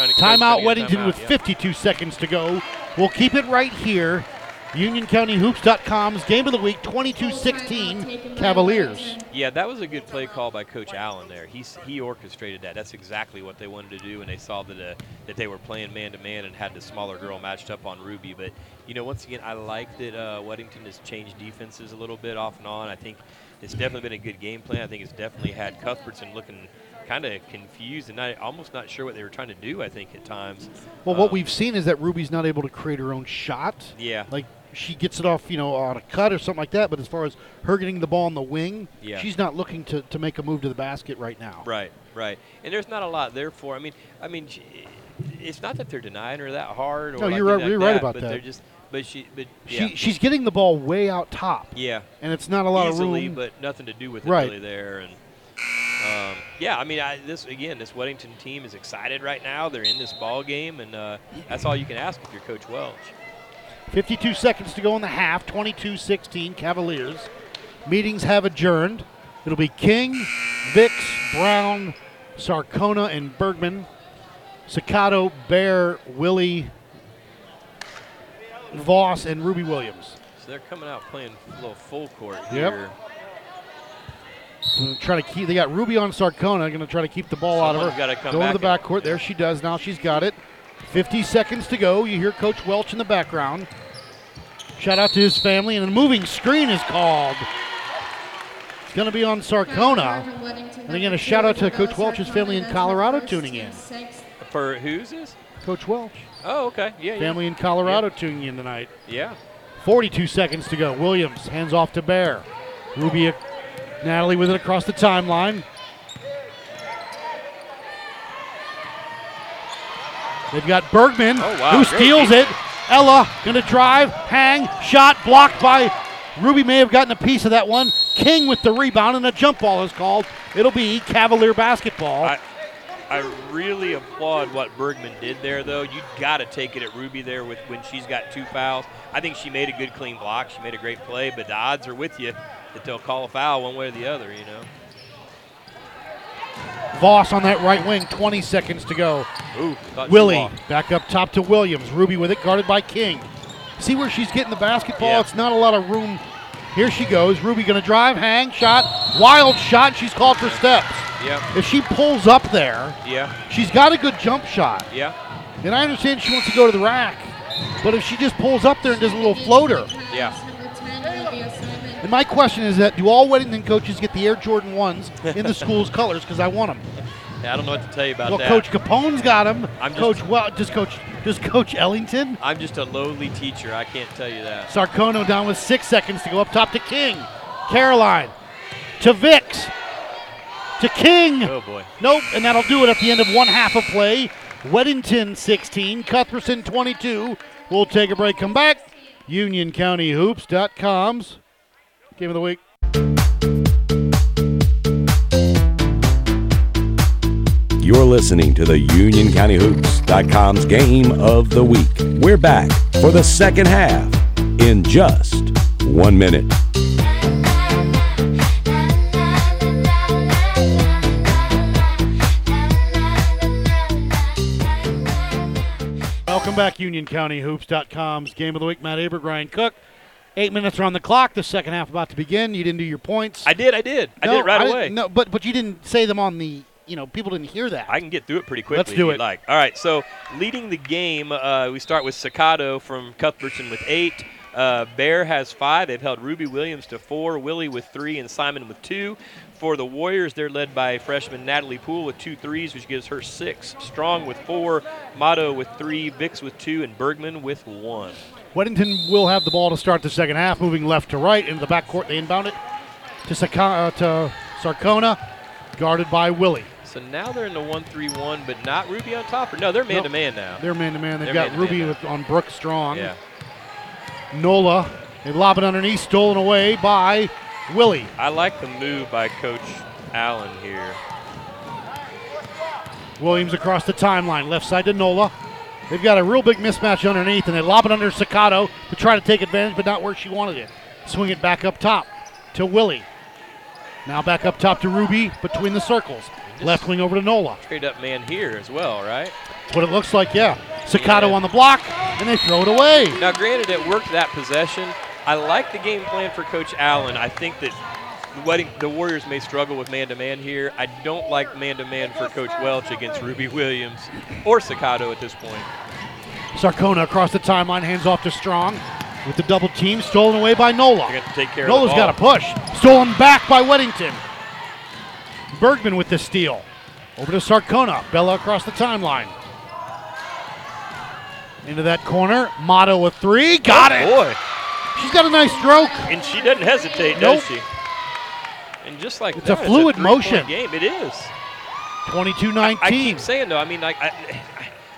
Trying to- Timeout trying to get Weddington with yeah. 52 seconds to go. We'll keep it right here. UnionCountyHoops.com's game of the week 22-16 Cavaliers. Yeah, that was a good play call by Coach Allen there. He he orchestrated that. That's exactly what they wanted to do, and they saw that uh, that they were playing man to man and had the smaller girl matched up on Ruby. But you know, once again, I like that uh, Weddington has changed defenses a little bit off and on. I think it's definitely been a good game plan. I think it's definitely had Cuthbertson looking kind of confused and not, almost not sure what they were trying to do. I think at times. Well, what Um, we've seen is that Ruby's not able to create her own shot. Yeah. Like she gets it off, you know, on a cut or something like that. But as far as her getting the ball on the wing, Yeah. she's not looking to, to make a move to the basket right now. Right, right. And there's not a lot there for. I mean, I mean, she, it's not that they're denying her that hard. Or No, like you're right- anything you're like right about but that. They're just, but she, but yeah, She, she's getting the ball way out top, yeah, and it's not a lot easily, of room. but nothing to do with it Right. really there. And um, yeah, I mean, I, this again, this Weddington team is excited right now. They're in this ball game, and uh, that's all you can ask if you're Coach Welch. 52 seconds to go in the half. 22-16 Cavaliers. Meetings have adjourned. It'll be King, Vix, Brown, Sarcona, and Bergman. Sakato, Bear, Willie, Voss, and Ruby Williams. So they're coming out playing a little full court Yep. here. Gonna Try to keep. They got Ruby on Sarcona. Going to try to keep the ball out of her. gotta come Go to the back backcourt. There she does. Now she's got it. 50 seconds to go. You hear Coach Welch in the background. Shout out to his family, and a moving screen is called. It's going to be on Sarcona. And again, a shout out to Coach Welch's family in Colorado tuning in. For who's this? Coach Welch, Oh, okay. Yeah, yeah. family in Colorado tuning in tonight. Yeah. 42 seconds to go. Williams hands off to Bear. Ruby, Natalie with it across the timeline. They've got Bergman, Oh, wow, who great steals it. Ella gonna drive, hang, shot blocked by Ruby. May have gotten a piece of that one. King with the rebound, and a jump ball is called. It'll be Cavalier basketball. I, I really applaud what Bergman did there, though. You got to take it at Ruby there with when she's got two fouls. I think she made a good clean block. She made a great play, but the odds are with you that they'll call a foul one way or the other. You know. Voss on that right wing. 20 seconds to go. Ooh, Willie back up top to Williams. Ruby with it, guarded by King. See where she's getting the basketball? Yeah. It's not a lot of room. Here she goes. Ruby going to drive, hang, shot, wild shot. She's called for steps. Yeah, If she pulls up there, yeah, she's got a good jump shot. yeah, And I understand she wants to go to the rack. But if she just pulls up there and does a little floater. yeah. And my question is that do all Weddington coaches get the Air Jordan 1s in the school's colors? Because I want them. Yeah, I don't know what to tell you about Well, that. Well, Coach Capone's got them. I'm just- Coach well, does Coach does Coach Ellington? I'm just a lowly teacher. I can't tell you that. Sarcona down with six seconds to go up top to King. Caroline to Vicks to King. Oh boy. Nope, and that'll do it at the end of one half of play. Weddington 16, Cuthbertson 22. We'll take a break, come back. UnionCountyHoops.com's game of the week. You're listening to the UnionCountyHoops.com's game of the week. We're back for the second half in just one minute. Back, UnionCountyHoops.com's game of the week. Matt Aber, Ryan Cook. Eight minutes are on the clock. The second half about to begin. You didn't do your points. I did. I did. I did it right away. No, but but you didn't say them on the. You know, people didn't hear that. I can get through it pretty quickly. Let's if do you'd it. Like, all right. So leading the game, uh, we start with Sakato from Cuthbertson with eight. Uh, Bear has five. They've held Ruby Williams to four, Willie with three, and Simon with two. For the Warriors, they're led by freshman Natalie Poole with two threes, which gives her six. Strong with four, Motto with three, Bix with two, and Bergman with one. Weddington will have the ball to start the second half, moving left to right into the backcourt. They inbound it to, Saka- uh, to Sarcona, guarded by Willie. So now they're in the one-three-one, but not Ruby on top. Or no, they're man-to-man now. They're man to man. They've got Ruby with, on Brooke Strong. Yeah. Nola, they lob it underneath, stolen away by Willie. I like the move by Coach Allen here. Williams across the timeline, left side to Nola. They've got a real big mismatch underneath, and they lob it under Sakato to try to take advantage, but not where she wanted it. Swing it back up top to Willie. Now back up top to Ruby between the circles. Left wing over to Nola. Straight up man here as well, right? That's what it looks like, yeah. Sakato Yeah. on the block, and they throw it away. Now, granted, it worked that possession. I like the game plan for Coach Allen. I think that the, wedding, the Warriors may struggle with man-to-man here. I don't like man-to-man for Coach Welch against Ruby Williams or Sakato at this point. Sarcona across the timeline, hands off to Strong with the double team, stolen away by Nola. Going to take care Nola's got a push. Stolen back by Weddington. Bergman with the steal. Over to Sarcona. Bella across the timeline. Into that corner. Motto a three. Got oh, it. Boy, She's got a nice stroke. and she doesn't hesitate, Nope. does she? And just like It's a fluid three-point motion. game. It is. 22 I 19. keep saying though. I mean, like I,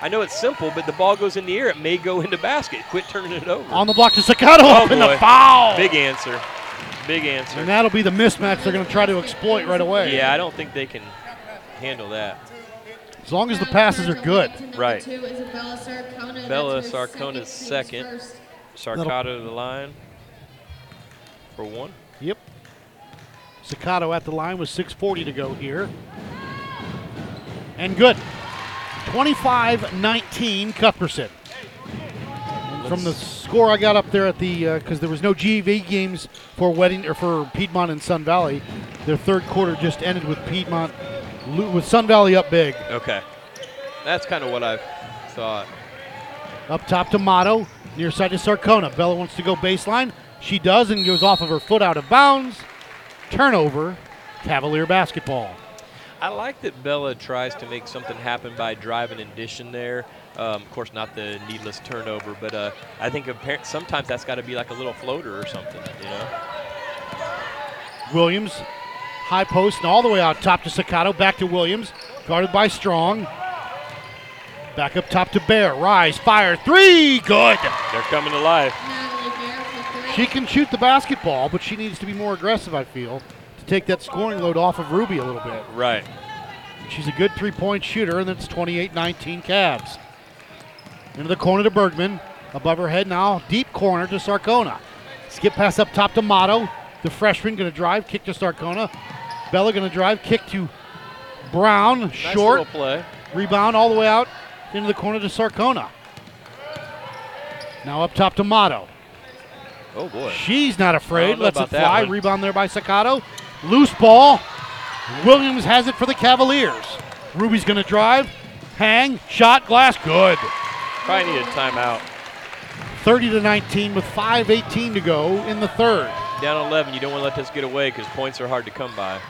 I know it's simple, but the ball goes in the air. It may go into basket. Quit turning it over. On the block to Sakato. Oh, up in the foul. Big answer. Big answer. And that'll be the mismatch they're going to try to exploit right away. Yeah, I don't think they can handle that. As long as the passes are good. Right. Two is Bella Sarcona. Bella That's her Sarcona's second. Team's second. first. Sarkato to the line for one. Yep. Sakato at the line with 6.40 to go here. And good. 25 19, Cuthbertson. From the score I got up there at the, uh, because there was no GV games for Wedding or for Piedmont and Sun Valley, their third quarter just ended with Piedmont, with Sun Valley up big. Okay. That's kind of what I thought. Up top to Motto, near side to Sarcona. Bella wants to go baseline. She does and goes off of her foot out of bounds. Turnover, Cavalier basketball. I like that Bella tries to make something happen by driving and dishing there. Um, of course, not the needless turnover, but uh, I think sometimes that's got to be like a little floater or something, you know? Williams, high post and all the way out top to Sakato. Back to Williams, guarded by Strong. Back up top to Bear. Rise, fire, three, good. They're coming to life. Natalie Bear for three. She can shoot the basketball, but she needs to be more aggressive, I feel, to take that scoring load off of Ruby a little bit. Right. She's a good three point shooter, and it's 28 19 Cavs. Into the corner to Bergman. Above her head now, deep corner to Sarcona. Skip pass up top to Motto. The freshman going to drive, kick to Sarcona. Bella going to drive, kick to Brown. Nice Short. Rebound all the way out into the corner to Sarcona. Now up top to Motto. Oh, boy. She's not afraid. Lets it fly. Rebound there by Sakato. Loose ball. Williams has it for the Cavaliers. Ruby's going to drive. Hang. Shot. Glass. Good. Probably need a timeout. 30 to 19 with 5:18 to go in the third. Down 11, you don't want to let this get away because points are hard to come by.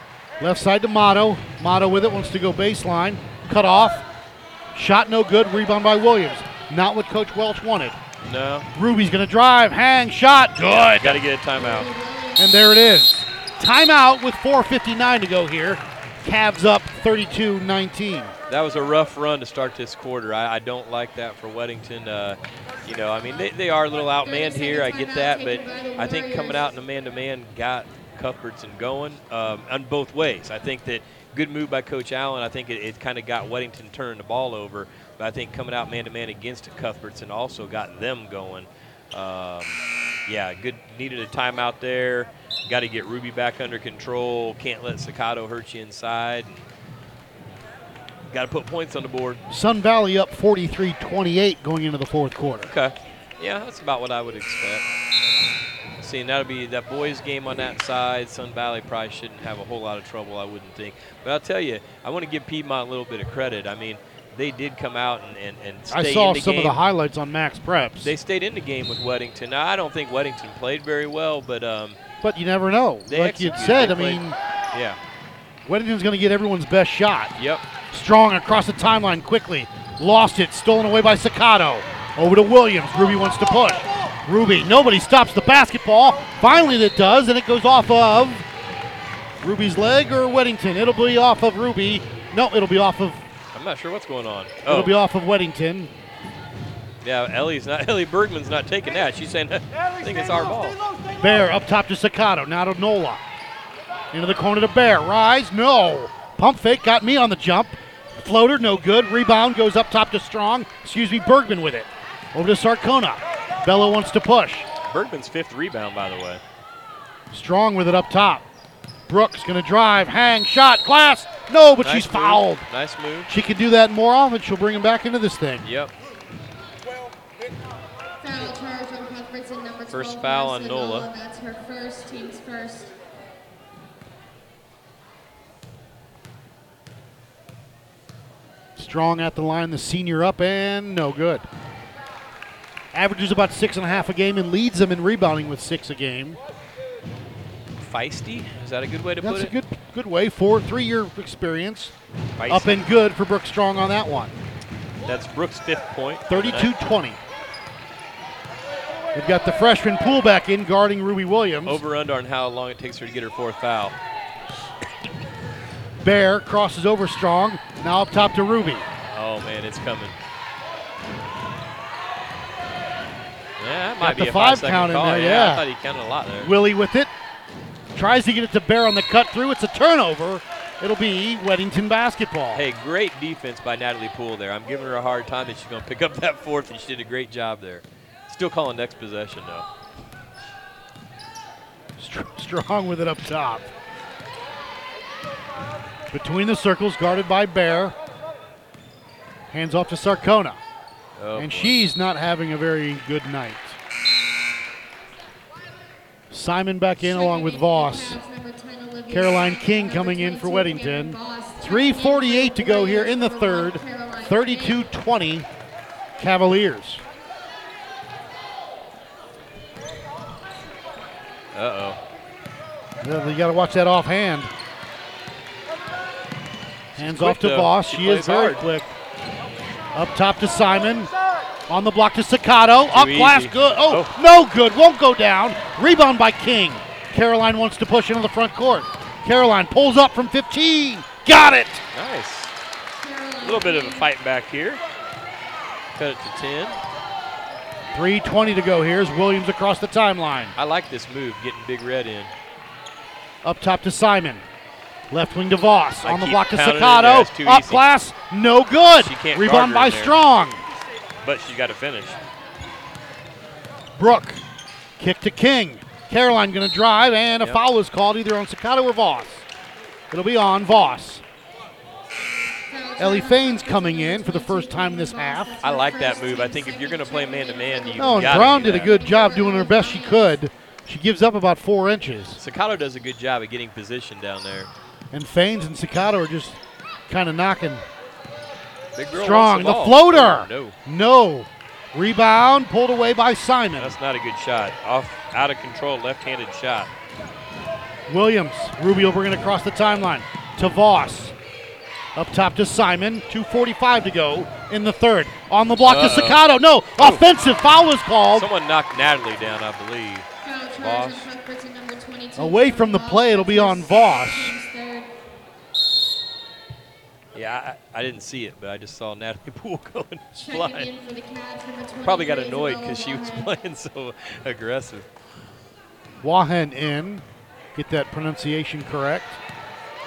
Left side to Motto. Motto with it, wants to go baseline. Cut off. Shot no good. Rebound by Williams. Not what Coach Welch wanted. No. Ruby's going to drive. Hang. Shot. Good. Got to get a timeout. And there it is. Timeout with 4.59 to go here. Cavs up 32 19. That was a rough run to start this quarter. I, I don't like that for Weddington. Uh, you know, I mean, they, they are a little outmanned here. I get that, but I think coming out in a man-to-man got Cuthbertson going um, on both ways. I think that good move by Coach Allen. I think it, it kind of got Weddington turning the ball over, but I think coming out man-to-man against Cuthbertson also got them going. Um, yeah, good. Needed a timeout there. Got to get Ruby back under control. Can't let Staccato hurt you inside. Got to put points on the board. Sun Valley up 43 28 going into the fourth quarter. Okay. Yeah, that's about what I would expect. Seeing that'll be that boys game on that side. Sun Valley probably shouldn't have a whole lot of trouble, I wouldn't think. But I'll tell you, I want to give Piedmont a little bit of credit. I mean, they did come out and, and, and stay I saw some game. of the highlights on Max Preps, They stayed in the game with Weddington. Now, I don't think Weddington played very well, but um, but you never know. Like you said, I mean, yeah. Weddington's going to get everyone's best shot. Yep. Strong across the timeline quickly. Lost it. Stolen away by Staccato. Over to Williams. Ruby wants to push. Ruby. Nobody stops the basketball. Finally, it does, and it goes off of Ruby's leg or Weddington. It'll be off of Ruby. No, it'll be off of. I'm not sure what's going on. It'll Oh, be off of Weddington. yeah. Ellie's not. Ellie Bergman's not taking that. She's saying, I think it's our ball. Bear up top to Staccato. Now to Nola. Into the corner to Bear. Rise. No. Pump fake got me on the jump. Floater, no good. Rebound goes up top to Strong. Excuse me, Bergman with it. Over to Sarcona. Bella wants to push. Bergman's fifth rebound, by the way. Strong with it up top. Brooks gonna drive, hang, shot, glass. No, but Nice she's move. fouled. Nice move. She can do that more often. She'll bring him back into this thing. Yep. Foul charge on Cuthbertson, number 12. First foul on Marissa Nola. That's her first, team's first. Strong at the line, the senior up and no good. Averages about six and a half a game and leads them in rebounding with six a game. Feisty? Is that a good way to That's put it? That's a good good way. Four three year experience. Feisty. Up and good for Brooks Strong on that one. That's Brooks' fifth point. 32 20. We've got the freshman Poole back in guarding Ruby Williams. Over under on how long it takes her to get her fourth foul. Bear crosses over Strong. Now up top to Ruby. Oh man, it's coming. Might the be a five count in call. there, yeah, yeah. I thought he counted a lot there. Willie with it. Tries to get it to Bear on the cut through. It's a turnover. It'll be Weddington basketball. Hey, great defense by Natalie Poole there. I'm giving her a hard time that she's going to pick up that fourth, and she did a great job there. Still calling next possession though. Str- Strong with it up top. Between the circles, guarded by Bear. Hands off to Sarcona. Oh, and boy. she's not having a very good night. Simon back in along with Voss. Caroline King coming in for Weddington. 3.48 to go here in the third. 32 20 Cavaliers. Uh-oh. You got to watch that offhand. Hands off to though. Voss. She She is very hard. quick. Up top to Simon. On the block to Staccato. Up easy. glass. Good. Oh, Oh. no good. Won't go down. Rebound by King. Caroline wants to push into the front court. Caroline pulls up from 15. Got it. Nice. A little bit of a fight back here. Cut it to 10. 3.20 to go. Here's Williams across the timeline. I like this move, getting Big Red in. Up top to Simon. Left wing to Voss. I On the block to pounding it in there. Staccato. Up easy. glass. No good. Rebound by Strong. there. But she's got to finish. Brooke. Kick to King. Caroline going to drive, and a Yep. foul is called either on Staccato or Voss. It'll be on Voss. Ellie Fain's coming in for the first time in this half. I like that move. I think if you're going to play man-to-man, you Oh, and Brown did a good job doing her best she could. She gives up about four inches. Staccato does a good job at getting position down there. And Faines and Staccato are just kind of knocking. Big girl Strong. wants The floater. Oh, no, No. Rebound pulled away by Simon. that's not a good shot. Off, out of control, left-handed shot. Williams. Ruby will bring it across the timeline to Voss. Up top to Simon. 2.45 to go in the third. On the block Uh-oh. to Sakato. No, offensive foul is called. Someone knocked Natalie down, I believe. Voss. on Cuthbertson, number 22. Away from the play, it'll be on Voss. Team's third. Yeah, I, I didn't see it, but I just saw Natalie Poole going flying. in for the Cavs, number 23. Probably got annoyed because she was playing so aggressive. Wahen in. Get that pronunciation correct.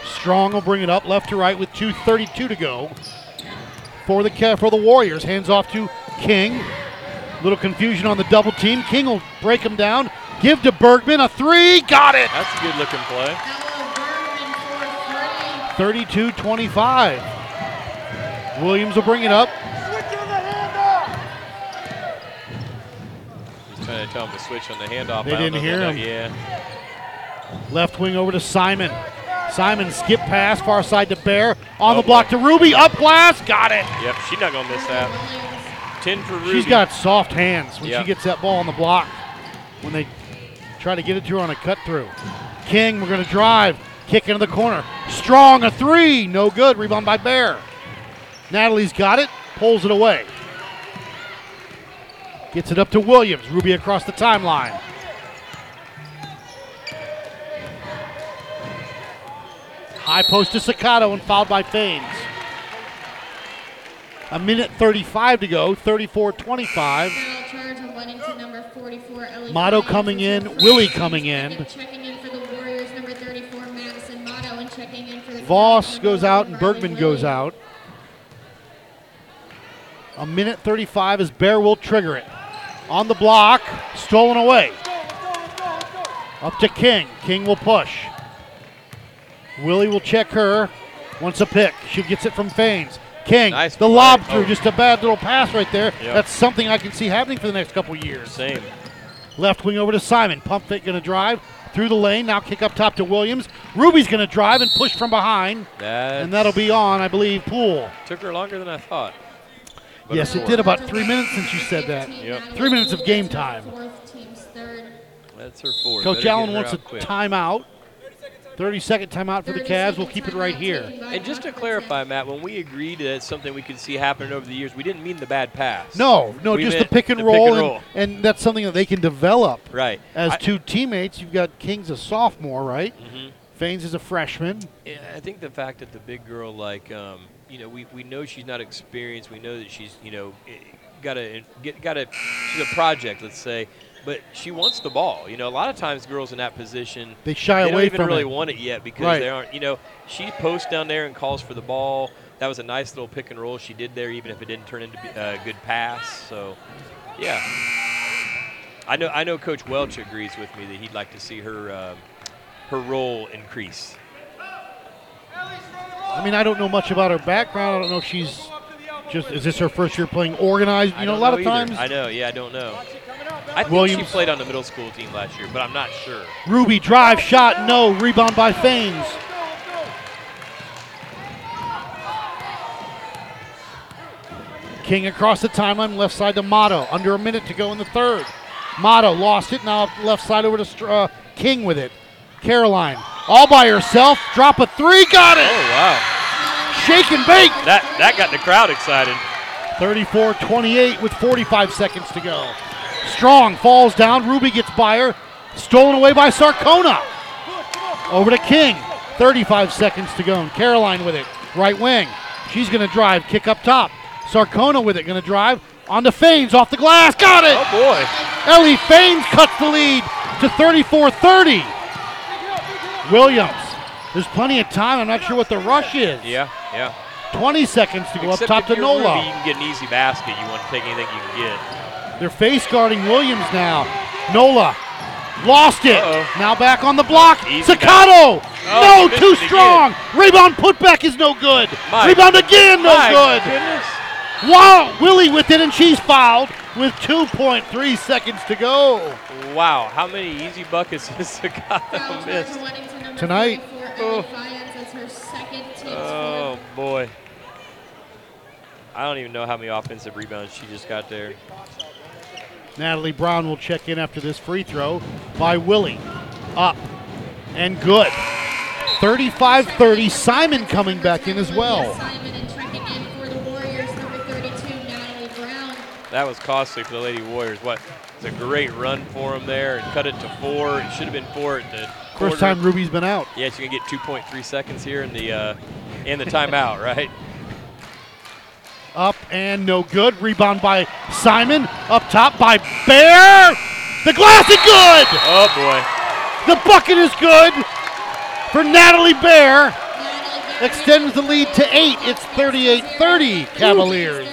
Strong will bring it up left to right with 2.32 to go for the for the Warriors. Hands off to King. Little confusion on the double team. King will break him down. Give to Bergman a three. Got it. That's a good looking play. Ella Bergman for 32 three. 25. Williams will bring it up. He's trying to tell him to switch on the handoff. They didn't hear him. Yeah. Left wing over to Simon. Simon skip pass far side to Bear. On the block to Ruby. Up glass. Got it. Yep, she's not going to miss that. 10 for Ruby. She's got soft hands when Yeah. she gets that ball on the block. When they try to get it to her on a cut through. King, we're going to drive. Kick into the corner. Strong, a three. No good. Rebound by Bear. Natalie's got it. Pulls it away. Gets it up to Williams. Ruby across the timeline. High post to Sakato and fouled by Faines. A minute 35 to go, 34 25. Foul charge on Weddington, number 44. Ellie Motto coming in. Willie coming in. Second Checking in for the Warriors, number 34. Madison Motto, and checking in for the Voss goes out and Bergman goes out. A minute 35 as Bear will trigger it. On the block, stolen away. Up to King. King will push. Willie will check her. Wants a pick. She gets it from Faines. King, Nice the play. lob through, Oh. just a bad little pass right there. Yep. That's something I can see happening for the next couple years. Same. Left wing over to Simon. Pump fake going to drive through the lane. Now kick up top to Williams. Ruby's going to drive and push from behind. That And that'll be on, I believe, Poole. took her longer than I thought. But Yes, it did about three minutes since you said that. Yep. Three minutes of game time. Fourth, team's third. That's her fourth. Coach Better Allen wants a quick. timeout. 30 second timeout for the Cavs. We'll keep it right here. And just to clarify, Matt, when we agreed that it's something we could see happening over the years, we didn't mean the bad pass. No, no, We just the pick and the roll, pick and and, roll. and that's something that they can develop. Right. As I- two teammates, you've got King's a sophomore, right? Mhm. Faines is a freshman. Yeah, I think the fact that the big girl, like, um, you know, we, we know she's not experienced. We know that she's, you know, got to get got to she's a project, let's say, but she wants the ball. You know, a lot of times girls in that position They shy they don't away even from really it. want it yet because Right. they aren't. You know, she posts down there and calls for the ball. That was a nice little pick and roll she did there, even if it didn't turn into a good pass. So, yeah. I know. I know. Coach Welch agrees with me that he'd like to see her um her role increase. I mean, I don't know much about her background. I don't know if she's just, is this her first year playing organized? You know, a lot of either. times, I know. Yeah, I don't know. I think Williams. she played on the middle school team last year, but I'm not sure. Ruby drive shot, no. Rebound by Faines. King across the timeline, left side to Motto. Under a minute to go in the third. Motto lost it. Now left side over to uh, King with it. Caroline all by herself. Drop a three. Got it. Oh wow, Shake and bake. that that got the crowd excited. 34 28 with 45 seconds to go. Strong falls down. Ruby gets by her. Stolen away by Sarcona. Over to King. 35 seconds to go. And Caroline with it. Right wing. She's going to drive. Kick up top. Sarcona with it. Going to drive. On to Faines. Off the glass. Got it. Oh boy, Ellie Faines cuts the lead to 34 30. Williams. There's plenty of time. I'm not sure what the rush is. yeah, yeah. 20 seconds to go Except up top to Nola. Ruby, you can get an easy basket. You want to take anything you can get. They're face guarding Williams now. Nola lost it. Uh-oh. Now back on the block. Easy Sakato. Oh, no, too it again. strong. Rebound putback is no good. My- Rebound again, no My good. goodness. Wow, Willie with it, and she's fouled with 2.3 seconds to go. Wow, how many easy buckets has Foul Sakata charge missed? on Weddington, number Tonight. Oh. Ellie Faines, that's her second team's Oh boy. I don't even know how many offensive rebounds she just got there. Natalie Brown will check in after this free throw by Willie. Up. and good. 35 30. Simon coming back in as well. Simon and checking in for the Warriors, number 32, Natalie Brown. That was costly for the Lady Warriors. What? It's a great run for them there and cut it to four. It should have been four at the quarter. First time Ruby's been out. Yeah, she's gonna get 2.3 seconds here in the uh, in the timeout, right? Up and no good. Rebound by Simon. Up top by Bear. The glass is good. Oh boy. The bucket is good for Natalie Bear. Extends the lead to eight. It's 38 30 Cavaliers.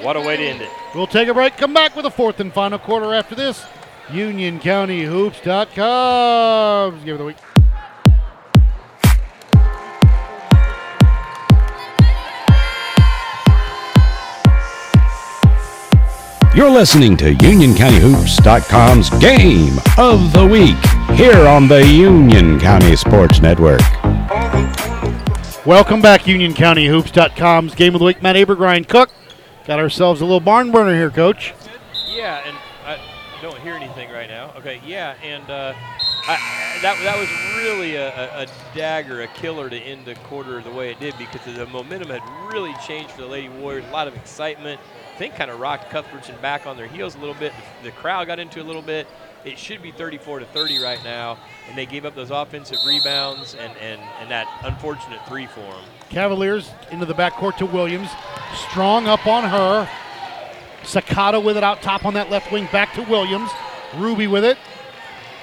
What a way to end it. We'll take a break. Come back with a fourth and final quarter after this. UnionCountyHoops.com. Game of the week. You're listening to UnionCountyHoops.com's Game of the Week here on the Union County Sports Network. Welcome back, UnionCountyHoops.com's Game of the Week. Matt Aber, Ryan Cook. Got ourselves a little barn burner here, Coach. Yeah, and I don't hear anything right now. Okay, yeah, and uh, I, that that was really a, a, dagger, a killer to end the quarter the way it did because the momentum had really changed for the Lady Warriors. A lot of excitement. I think kind of rocked Cuthbertson back on their heels a little bit. The crowd got into a little bit. It should be 34 to 30 right now, and they gave up those offensive rebounds and, and, and that unfortunate three for them. Cavaliers into the backcourt to Williams. Strong up on her. Sakata with it out top on that left wing. Back to Williams. Ruby with it.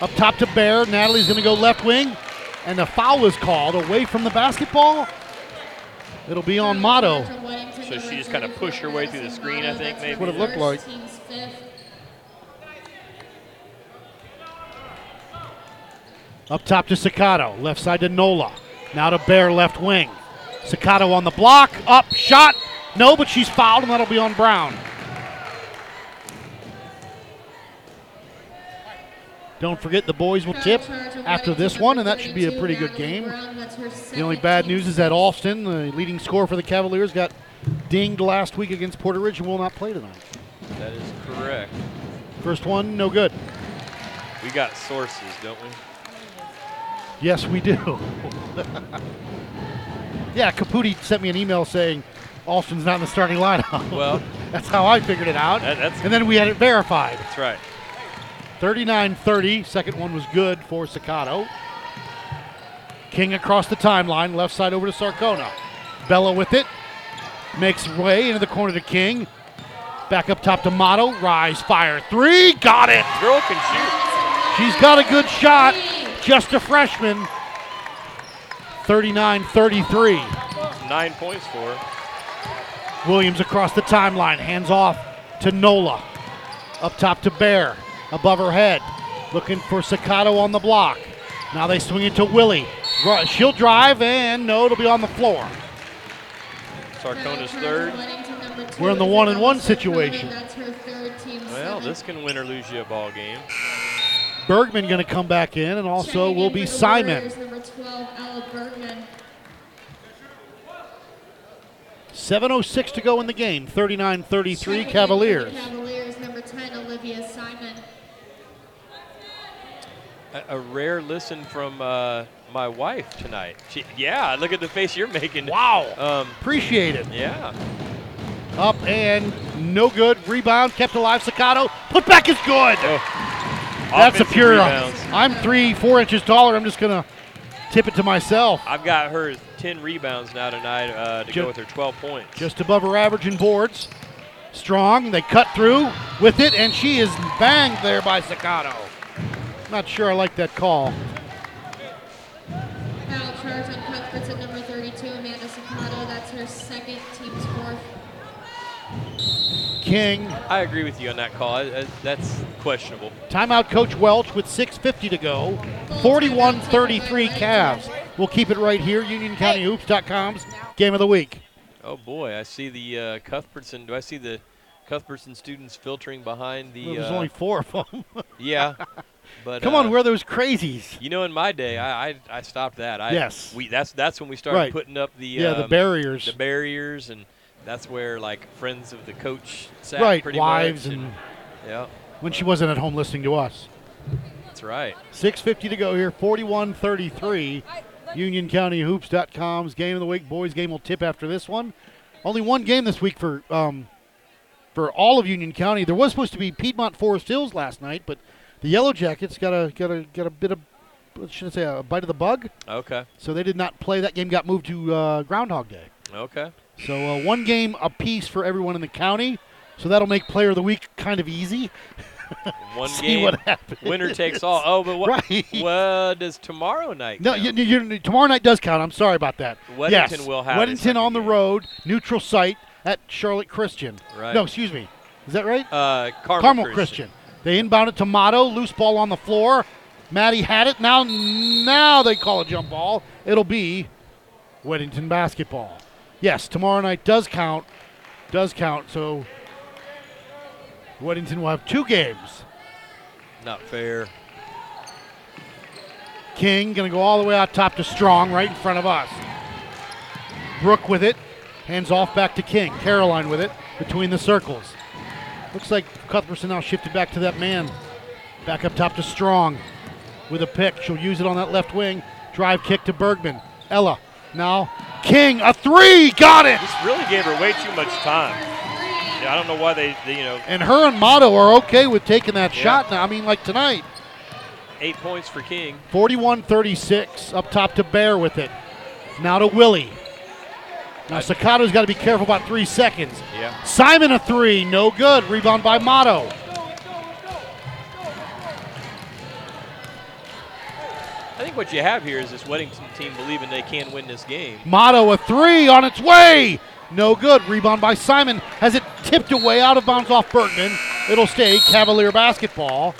Up top to Bear. Natalie's going to go left wing. And the foul is called away from the basketball. It'll be on Motto. So she just kinda pushed her way through the screen, I think, maybe. What it looked like. Up top to Sakato. Left side to Nola. Now to Bear left wing. Sakato on the block. Up. Shot. No, but she's fouled, and that'll be on Brown. Don't forget the boys will tip after this one, and that should be a pretty good game. The only bad news is that Alston, the leading scorer for the Cavaliers, got dinged last week against Porter Ridge and will not play tonight. That is correct. First one, no good. We got sources, don't we? Yes, we do. yeah, Caputi sent me an email saying Alston's not in the starting lineup. Well, that's how I figured it out. That- and then we had it verified. that's right. 39 30. Second one was good for Sakato. King across the timeline, left side over to Sarcona. Bella with it. Makes way into the corner to King. Back up top to Motto. Rise, fire. Three. Got it. Girl can shoot. She's got a good shot. Just a freshman. 39 33. Nine points for her. Williams across the timeline. Hands off to Nola. Up top to Bear. Above her head. Looking for Sakato on the block. Now they swing it to Willie. Ru- She'll drive, and no, it'll be on the floor. Sarcona's third. We're in the one and one situation. That's her third team. Well, this can win or lose you a ball game. Bergman going to come back in, and also Checking will be Simon. Warriors, 12, 7.06 to go in the game. 39 33 Checking in for the Cavaliers. Cavaliers, number 10, Olivia Simon. A, rare listen from uh, my wife tonight. She, yeah, look at the face you're making. Wow. Um, Appreciate it. yeah. Up and no good. Rebound kept alive. Sakato. Put back is good. Oh. That's a pure. rebounds. I'm three, four inches taller. I'm just gonna tip it to myself. I've got her 10 rebounds now tonight uh, to Ju- go with her 12 points. Just above her average in boards. Strong. They cut through with it, and she is banged there by Sakato. Not sure I like that call. Foul charge on Cuthbertson, number 32, Amanda Sacato. That's her second, team's fourth. King. I agree with you on that call. I- I- that's questionable. Timeout Coach Welch with 6.50 to go. 41 33 Cavs. We'll keep it right here. UnionCountyHoops.com's game of the week. Oh boy, I see the uh, Cuthbertson. Do I see the Cuthbertson students filtering behind the? Well, there's uh, only four of them. yeah, but Come uh, on, where those crazies? You know, in my day, I I, I stopped that. I, Yes. We that's that's when we started Right. putting up the Yeah, the um, barriers. the barriers, and that's where like friends of the coach sat. right, pretty wives much, and yeah, when she wasn't at home listening to us. that's right. 6.50 to go here, 41 33. UnionCountyHoops.com's game of the week. Boys game will tip after this one. Only one game this week for um, for all of Union County. There was supposed to be Piedmont Forest Hills last night, but the Yellow Jackets got a got a got a bit of what should I say a bite of the bug, Okay. so they did not play. That game got moved to uh, Groundhog Day. Okay. So uh, one game apiece for everyone in the county. So that'll make Player of the Week kind of easy. One See game. what happens. Winner takes all. Oh, but what? Right. What does tomorrow night? No, count? you, you, tomorrow night does count. I'm sorry about that. Weddington yes. will have Weddington on the game. road, neutral site at Charlotte Christian. Right. No, excuse me. Is that right? Uh, Carmel, Carmel Christian. Christian. They inbound it to Motto. Loose ball on the floor. Maddie had it. Now, now they call a jump ball. It'll be Weddington basketball. Yes, tomorrow night does count. Does count. So Weddington will have two games. Not fair. King going to go all the way out top to Strong right in front of us. Brooke with it. Hands off back to King. Caroline with it between the circles. Looks like Cuthbertson now shifted back to that man. Back up top to Strong with a pick. She'll use it on that left wing. Drive kick to Bergman. Ella now. King, a three. Got it. This really gave her way too much time. Yeah, I don't know why they, they you know, And her and Motto are okay with taking that shot now. I mean, like tonight. Eight points for King. 41 36. Up top to Bear with it. Now to Willie. Now Sakato's got to be careful about three seconds. Yeah. Simon a three. No good. Rebound by Motto. I think what you have here is this Weddington team believing they can win this game. Motto a three on its way. No good. Rebound by Simon. Has it tipped away out of bounds off Bergman. It'll stay Cavalier basketball.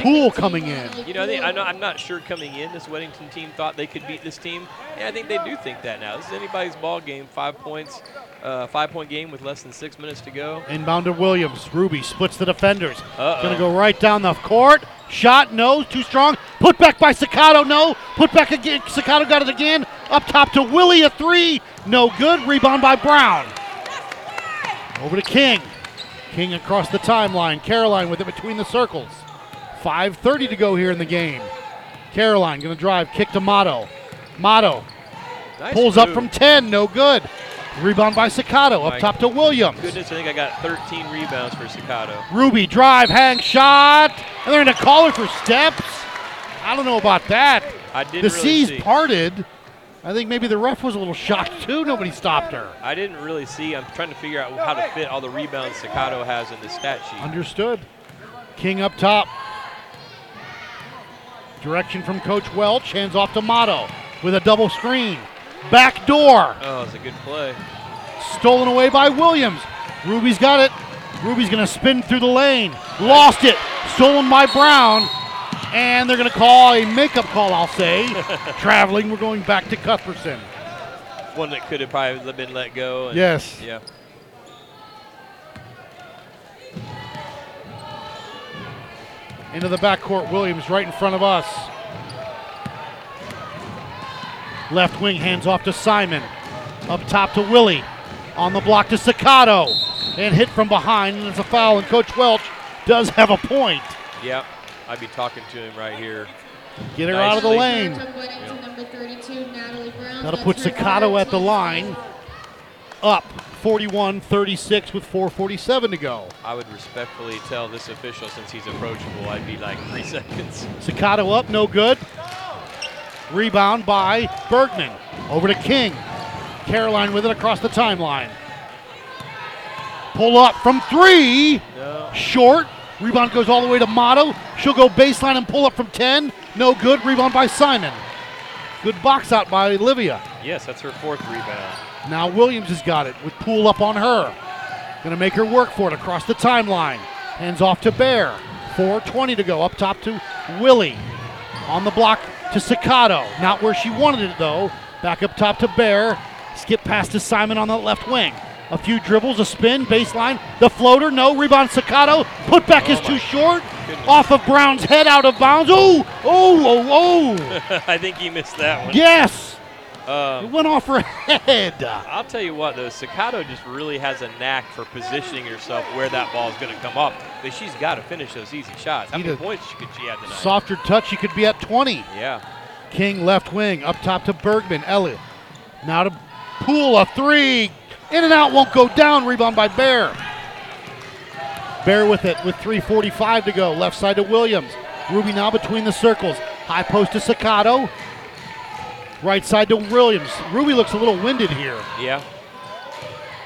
Poole coming in. You know, Poole. I'm, not, I'm not sure coming in this Weddington team thought they could beat this team. Yeah, I think they do think that now. This is anybody's ball game. Five points, uh, five point game with less than six minutes to go. Inbound to Williams. Ruby splits the defenders. Uh-oh. Gonna go right down the court. Shot, no, too strong. Put back by Sakato, no. Put back again. Sakato got it again. Up top to Willie, a three. No good. Rebound by Brown. Over to King. King across the timeline. Caroline with it between the circles. 5.30 to go here in the game. Caroline gonna drive, kick to Motto. Motto Nice pulls up from 10, no good. Rebound by Sakato. Up My top to Williams. Goodness, I think I got 13 rebounds for Staccato. Ruby drive, hang shot, and they're going to call her for steps. I don't know about that. I didn't the really seas see. parted. I think maybe the ref was a little shocked too. Nobody stopped her. I didn't really see. I'm trying to figure out how to fit all the rebounds Staccato has in the stat sheet. Understood. King up top. Direction from Coach Welch. Hands off to Motto with a double screen. Back door. Oh, it's a good play. Stolen away by Williams. Ruby's got it. Ruby's going to spin through the lane. Lost it. Stolen by Brown. And they're going to call a makeup call, I'll say. Traveling, we're going back to Cuthbertson. One that could have probably been let go. and- Yes. Yeah. Into the backcourt, Williams right in front of us. Left wing hands off to Simon. Up top to Willie. On the block to Sakato. And hit from behind, and it's a foul, and Coach Welch does have a point. Yep. I'd be talking to him right here. Get her Nice out of the lane. Took Weddington, number 32, Natalie Brown. That'll put her Sakato at the line. Up 41 36 with 4.47 to go. I would respectfully tell this official since he's approachable, I'd be like three seconds. Sakato up, no good. Rebound by Bergman. Over to King. Caroline with it across the timeline. Pull up from three. No. Short. Rebound goes all the way to Motto. She'll go baseline and pull up from 10. No good. Rebound by Simon. Good box out by Olivia. Yes, that's her fourth rebound. Now Williams has got it with Poole up on her. Gonna make her work for it across the timeline. Hands off to Bear. 4.20 to go. Up top to Willie. On the block to Sakato. Not where she wanted it though. Back up top to Bear. Skip past to Simon on the left wing. A few dribbles, a spin, baseline. The floater, no. Rebound Sakato. Put back is Oh too short. goodness. Off of Brown's head, out of bounds. Oh, oh, oh, oh. I think he missed that one. Yes. It Um, went off her head. I'll tell you what, though, Staccato just really has a knack for positioning herself where that ball is going to come up. But she's got to finish those easy shots. How many points could she have tonight? Softer touch, she could be at 20. Yeah. King left wing, up top to Bergman. Elliott. Now to Poole, a three. In and out, won't go down. Rebound by Bear. Bear with it with 3.45 to go. Left side to Williams. Ruby now between the circles. High post to Sakato. Right side to Williams. Ruby looks a little winded here. Yeah.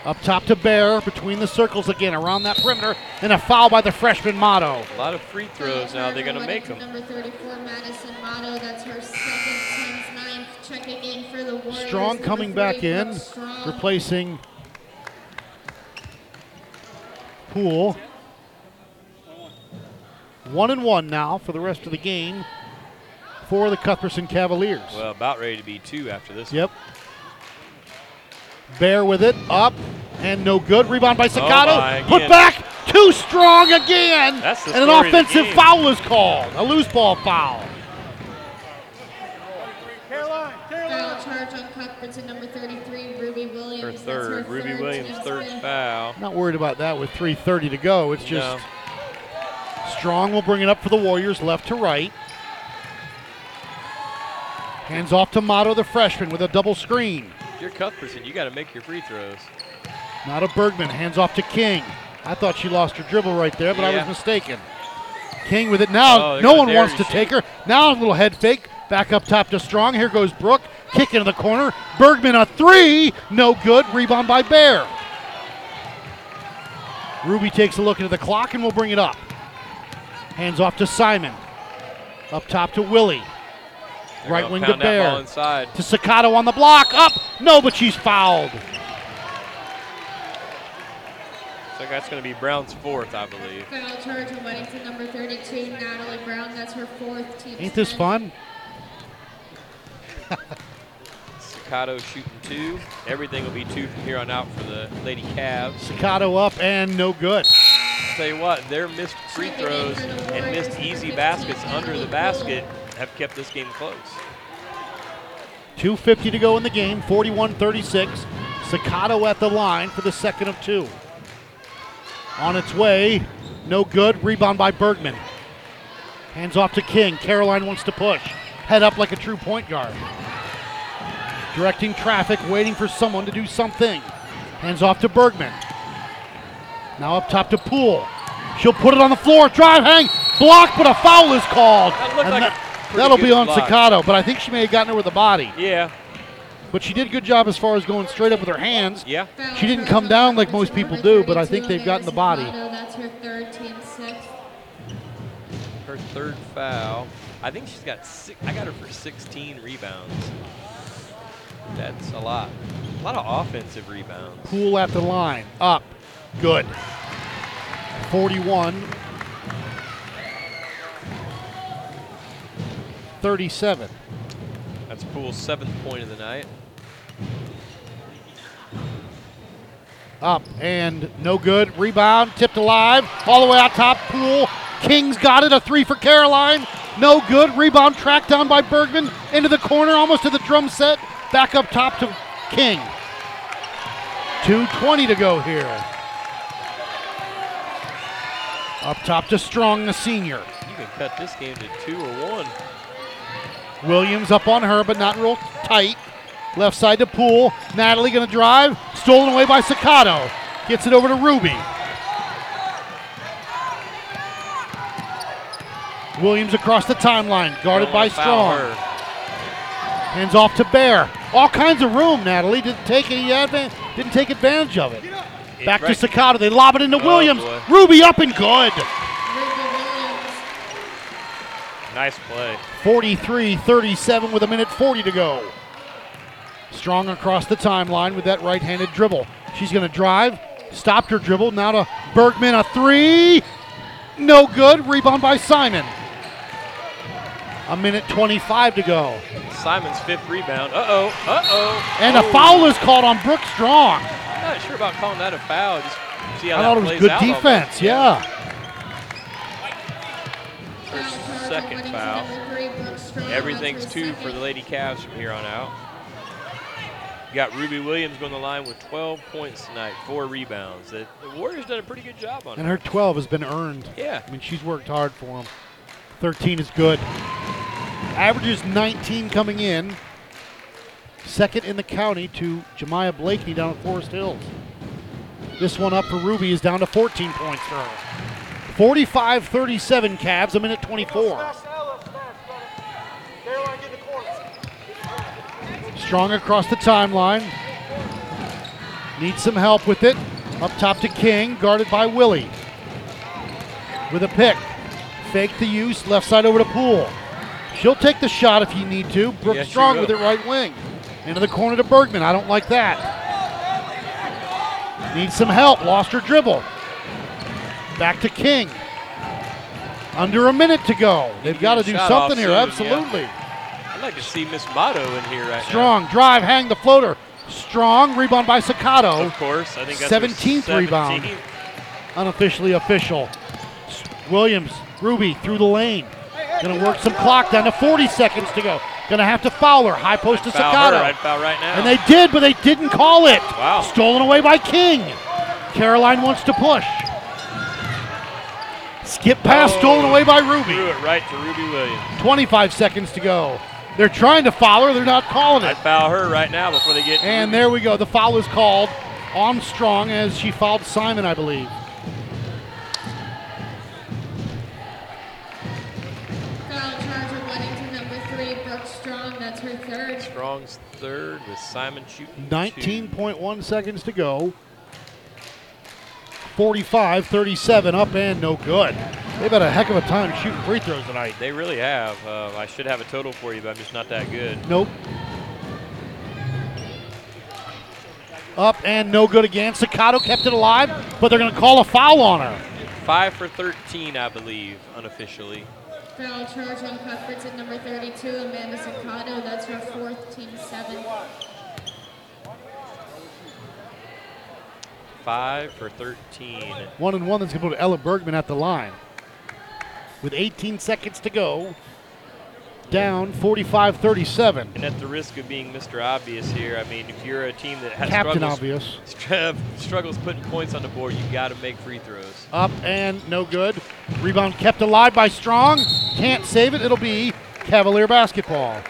Up top to Bear between the circles again around that perimeter. And a foul by the freshman Motto. A lot of free throws now. They're going to make them. Number 34, Madison Motto. That's her second, team's ninth. Checking in for the Warriors. Strong coming back in, Strong. replacing Poole. One and one now for the rest of the game for the Cuthbertson Cavaliers. Well, about ready to be two after this. Yep. Bear with it, up, and no good. Rebound by Sakato. Oh Put back, too strong again. That's the and an story of the offensive game. foul is called. A loose ball foul. Foul charge on Cuthbertson, number 33, Ruby Williams. Her That's third. Ruby third, Williams, team's third foul. Not worried about that with 3.30 to go. It's just No. Strong will bring it up for the Warriors, left to right. Hands off to Motto, the freshman, with a double screen. If you're Cuthbertson, you got to make your free throws. Now to Bergman, hands off to King. I thought she lost her dribble right there, but I was mistaken. King with it now. Oh, no one wants to shoot. take her. Now a little head fake. Back up top to Strong. Here goes Brooke. Kick into the corner. Bergman a three. No good. Rebound by Bear. Ruby takes a look into the clock and will bring it up. Hands off to Simon. Up top to Willie. They're Right wing to pound that ball Bear. inside. To Sakato on the block. Up. No, but she's fouled. So that's going to be Brown's fourth, I believe. Foul charge on Weddington, number 32, Natalie Brown. That's her fourth, team. Ain't this fun? Sakato shooting two. Everything will be two from here on out for the Lady Cavs. Sakato up and no good. Tell you what, their missed free throws and missed easy baskets under the basket have kept this game close. 2.50 to go in the game, 41 36. Sakato at the line for the second of two. On its way, no good. Rebound by Bergman. Hands off to King. Caroline wants to push. Head up like a true point guard. Directing traffic, waiting for someone to do something. Hands off to Bergman. Now up top to Poole. She'll put it on the floor. Drive, hang, block, but a foul is called. That looked like a pretty that'll be on block. Sakato, but I think she may have gotten her with the body. Yeah, But she did a good job as far as going straight up with her hands. yeah. She didn't come down like most people do, but I think they've gotten the body. That's her third, team's sixth. Her third foul. I think she's got six. I got her for 16 rebounds. That's a lot. A lot of offensive rebounds. Poole at the line. Up. Good. 41. 37. That's Poole's seventh point of the night. Up and no good. Rebound. Tipped alive. All the way out top. Poole. King's got it. A three for Caroline. No good. Rebound tracked down by Bergman. Into the corner, almost to the drum set. Back up top to King. 2.20 to go here. Up top to Strong, the senior. You can cut this game to two or one. Williams up on her, but not real tight. Left side to Poole. Natalie going to drive. Stolen away by Sakato. Gets it over to Ruby. Williams across the timeline, guarded Don't by Strong. her. Hands off to Bear. All kinds of room, Natalie. Didn't take any advan- didn't take advantage of it. It- Back right- to Sakato. They lob it into Oh, Williams. boy. Ruby up and good. Ruby Williams. Nice play. 43 37 with a minute 40 to go. Strong across the timeline with that right handed dribble. She's going to drive. Stopped her dribble. Now to Bergman. A three. No good. Rebound by Simon. A minute 25 to go. Simon's fifth rebound. Uh oh. Uh oh. And a foul is called on Brooke Strong. I'm not sure about calling that a foul. Just see how I that thought it was good defense. that. Yeah. Foul Her charge on second foul. number three, Brooke Strong. That's Everything's two for the Lady Cavs from here on out. You got Ruby Williams going the line with 12 points tonight, four rebounds. The, the Warriors done a pretty good job on And her. her 12 has been earned. Yeah. I mean, she's worked hard for them. 13 is good. Averages 19 coming in. Second in the county to Jemiah Blakeney down at Forest Hills. This one up for Ruby is down to 14 points for her. 45 37 Cavs, a minute 24. Strong across the timeline. Needs some help with it. Up top to King, guarded by Willie. With a pick. Fake the use, left side over to Poole. She'll take the shot if you need to. Brooke Yes, Strong with it right wing. Into the corner to Bergman. I don't like that. Needs some help. Lost her dribble. Back to King. Under a minute to go. They've got to do something here. soon, yeah. Absolutely. I'd like to see Miss Motto in here right Strong drive, hang the floater. Strong rebound by now. Sakato. Of course, I think that's her 17th rebound. Unofficially official. Williams, Ruby through the lane. Gonna work some clock down to 40 seconds to go. Gonna have to foul her. High post to Sakato. I'd foul right now. And they did, but they didn't call it. Wow. Stolen away by King. Caroline wants to push. Skip pass Oh, stolen away by Ruby. Threw it right to Ruby Williams. 25 seconds to go. They're trying to foul her. They're not calling it. I'd foul her right now before they get. And Ruby. there we go. The foul is called on Strong as she fouled Simon, I believe. Foul charge of Weddington number three, Brooke Strong. That's her third. Strong's third with Simon shooting. 19.1 seconds to go. 45 37 up and no good. They've had a heck of a time shooting free throws tonight. They really have. Uh, I should have a total for you, but I'm just not that good. Nope. Up and no good again. Sakato kept it alive, but they're going to call a foul on her. Five for 13, I believe, unofficially. Foul charge on Cuthbertson number 32, Amanda Sakato. That's her fourth, team seven. Five for 13. One and one that's going to put Ella Bergman at the line. With 18 seconds to go, down 45 37. And at the risk of being Mr. Obvious here, I mean, if you're a team that has Captain struggles, Obvious. str- struggles putting points on the board, you got to make free throws. Up and no good. Rebound kept alive by Strong. Can't save it. It'll be Cavalier basketball.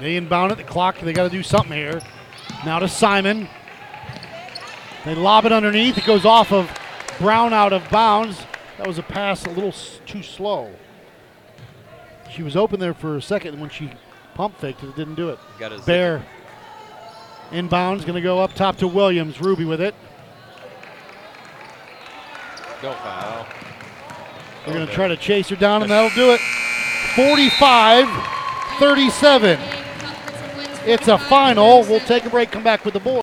They inbound it. The clock. They got to do something here. Now to Simon. They lob it underneath. It goes off of Brown out of bounds. That was a pass a little too slow. She was open there for a second and when she pump faked it. It didn't do it. Got a Bear. Inbounds, going to go up top to Williams. Ruby with it. Don't foul. They're going to oh, try to chase her down, and that'll do it. 45 37. It's a final. We'll take a break, come back with the boys.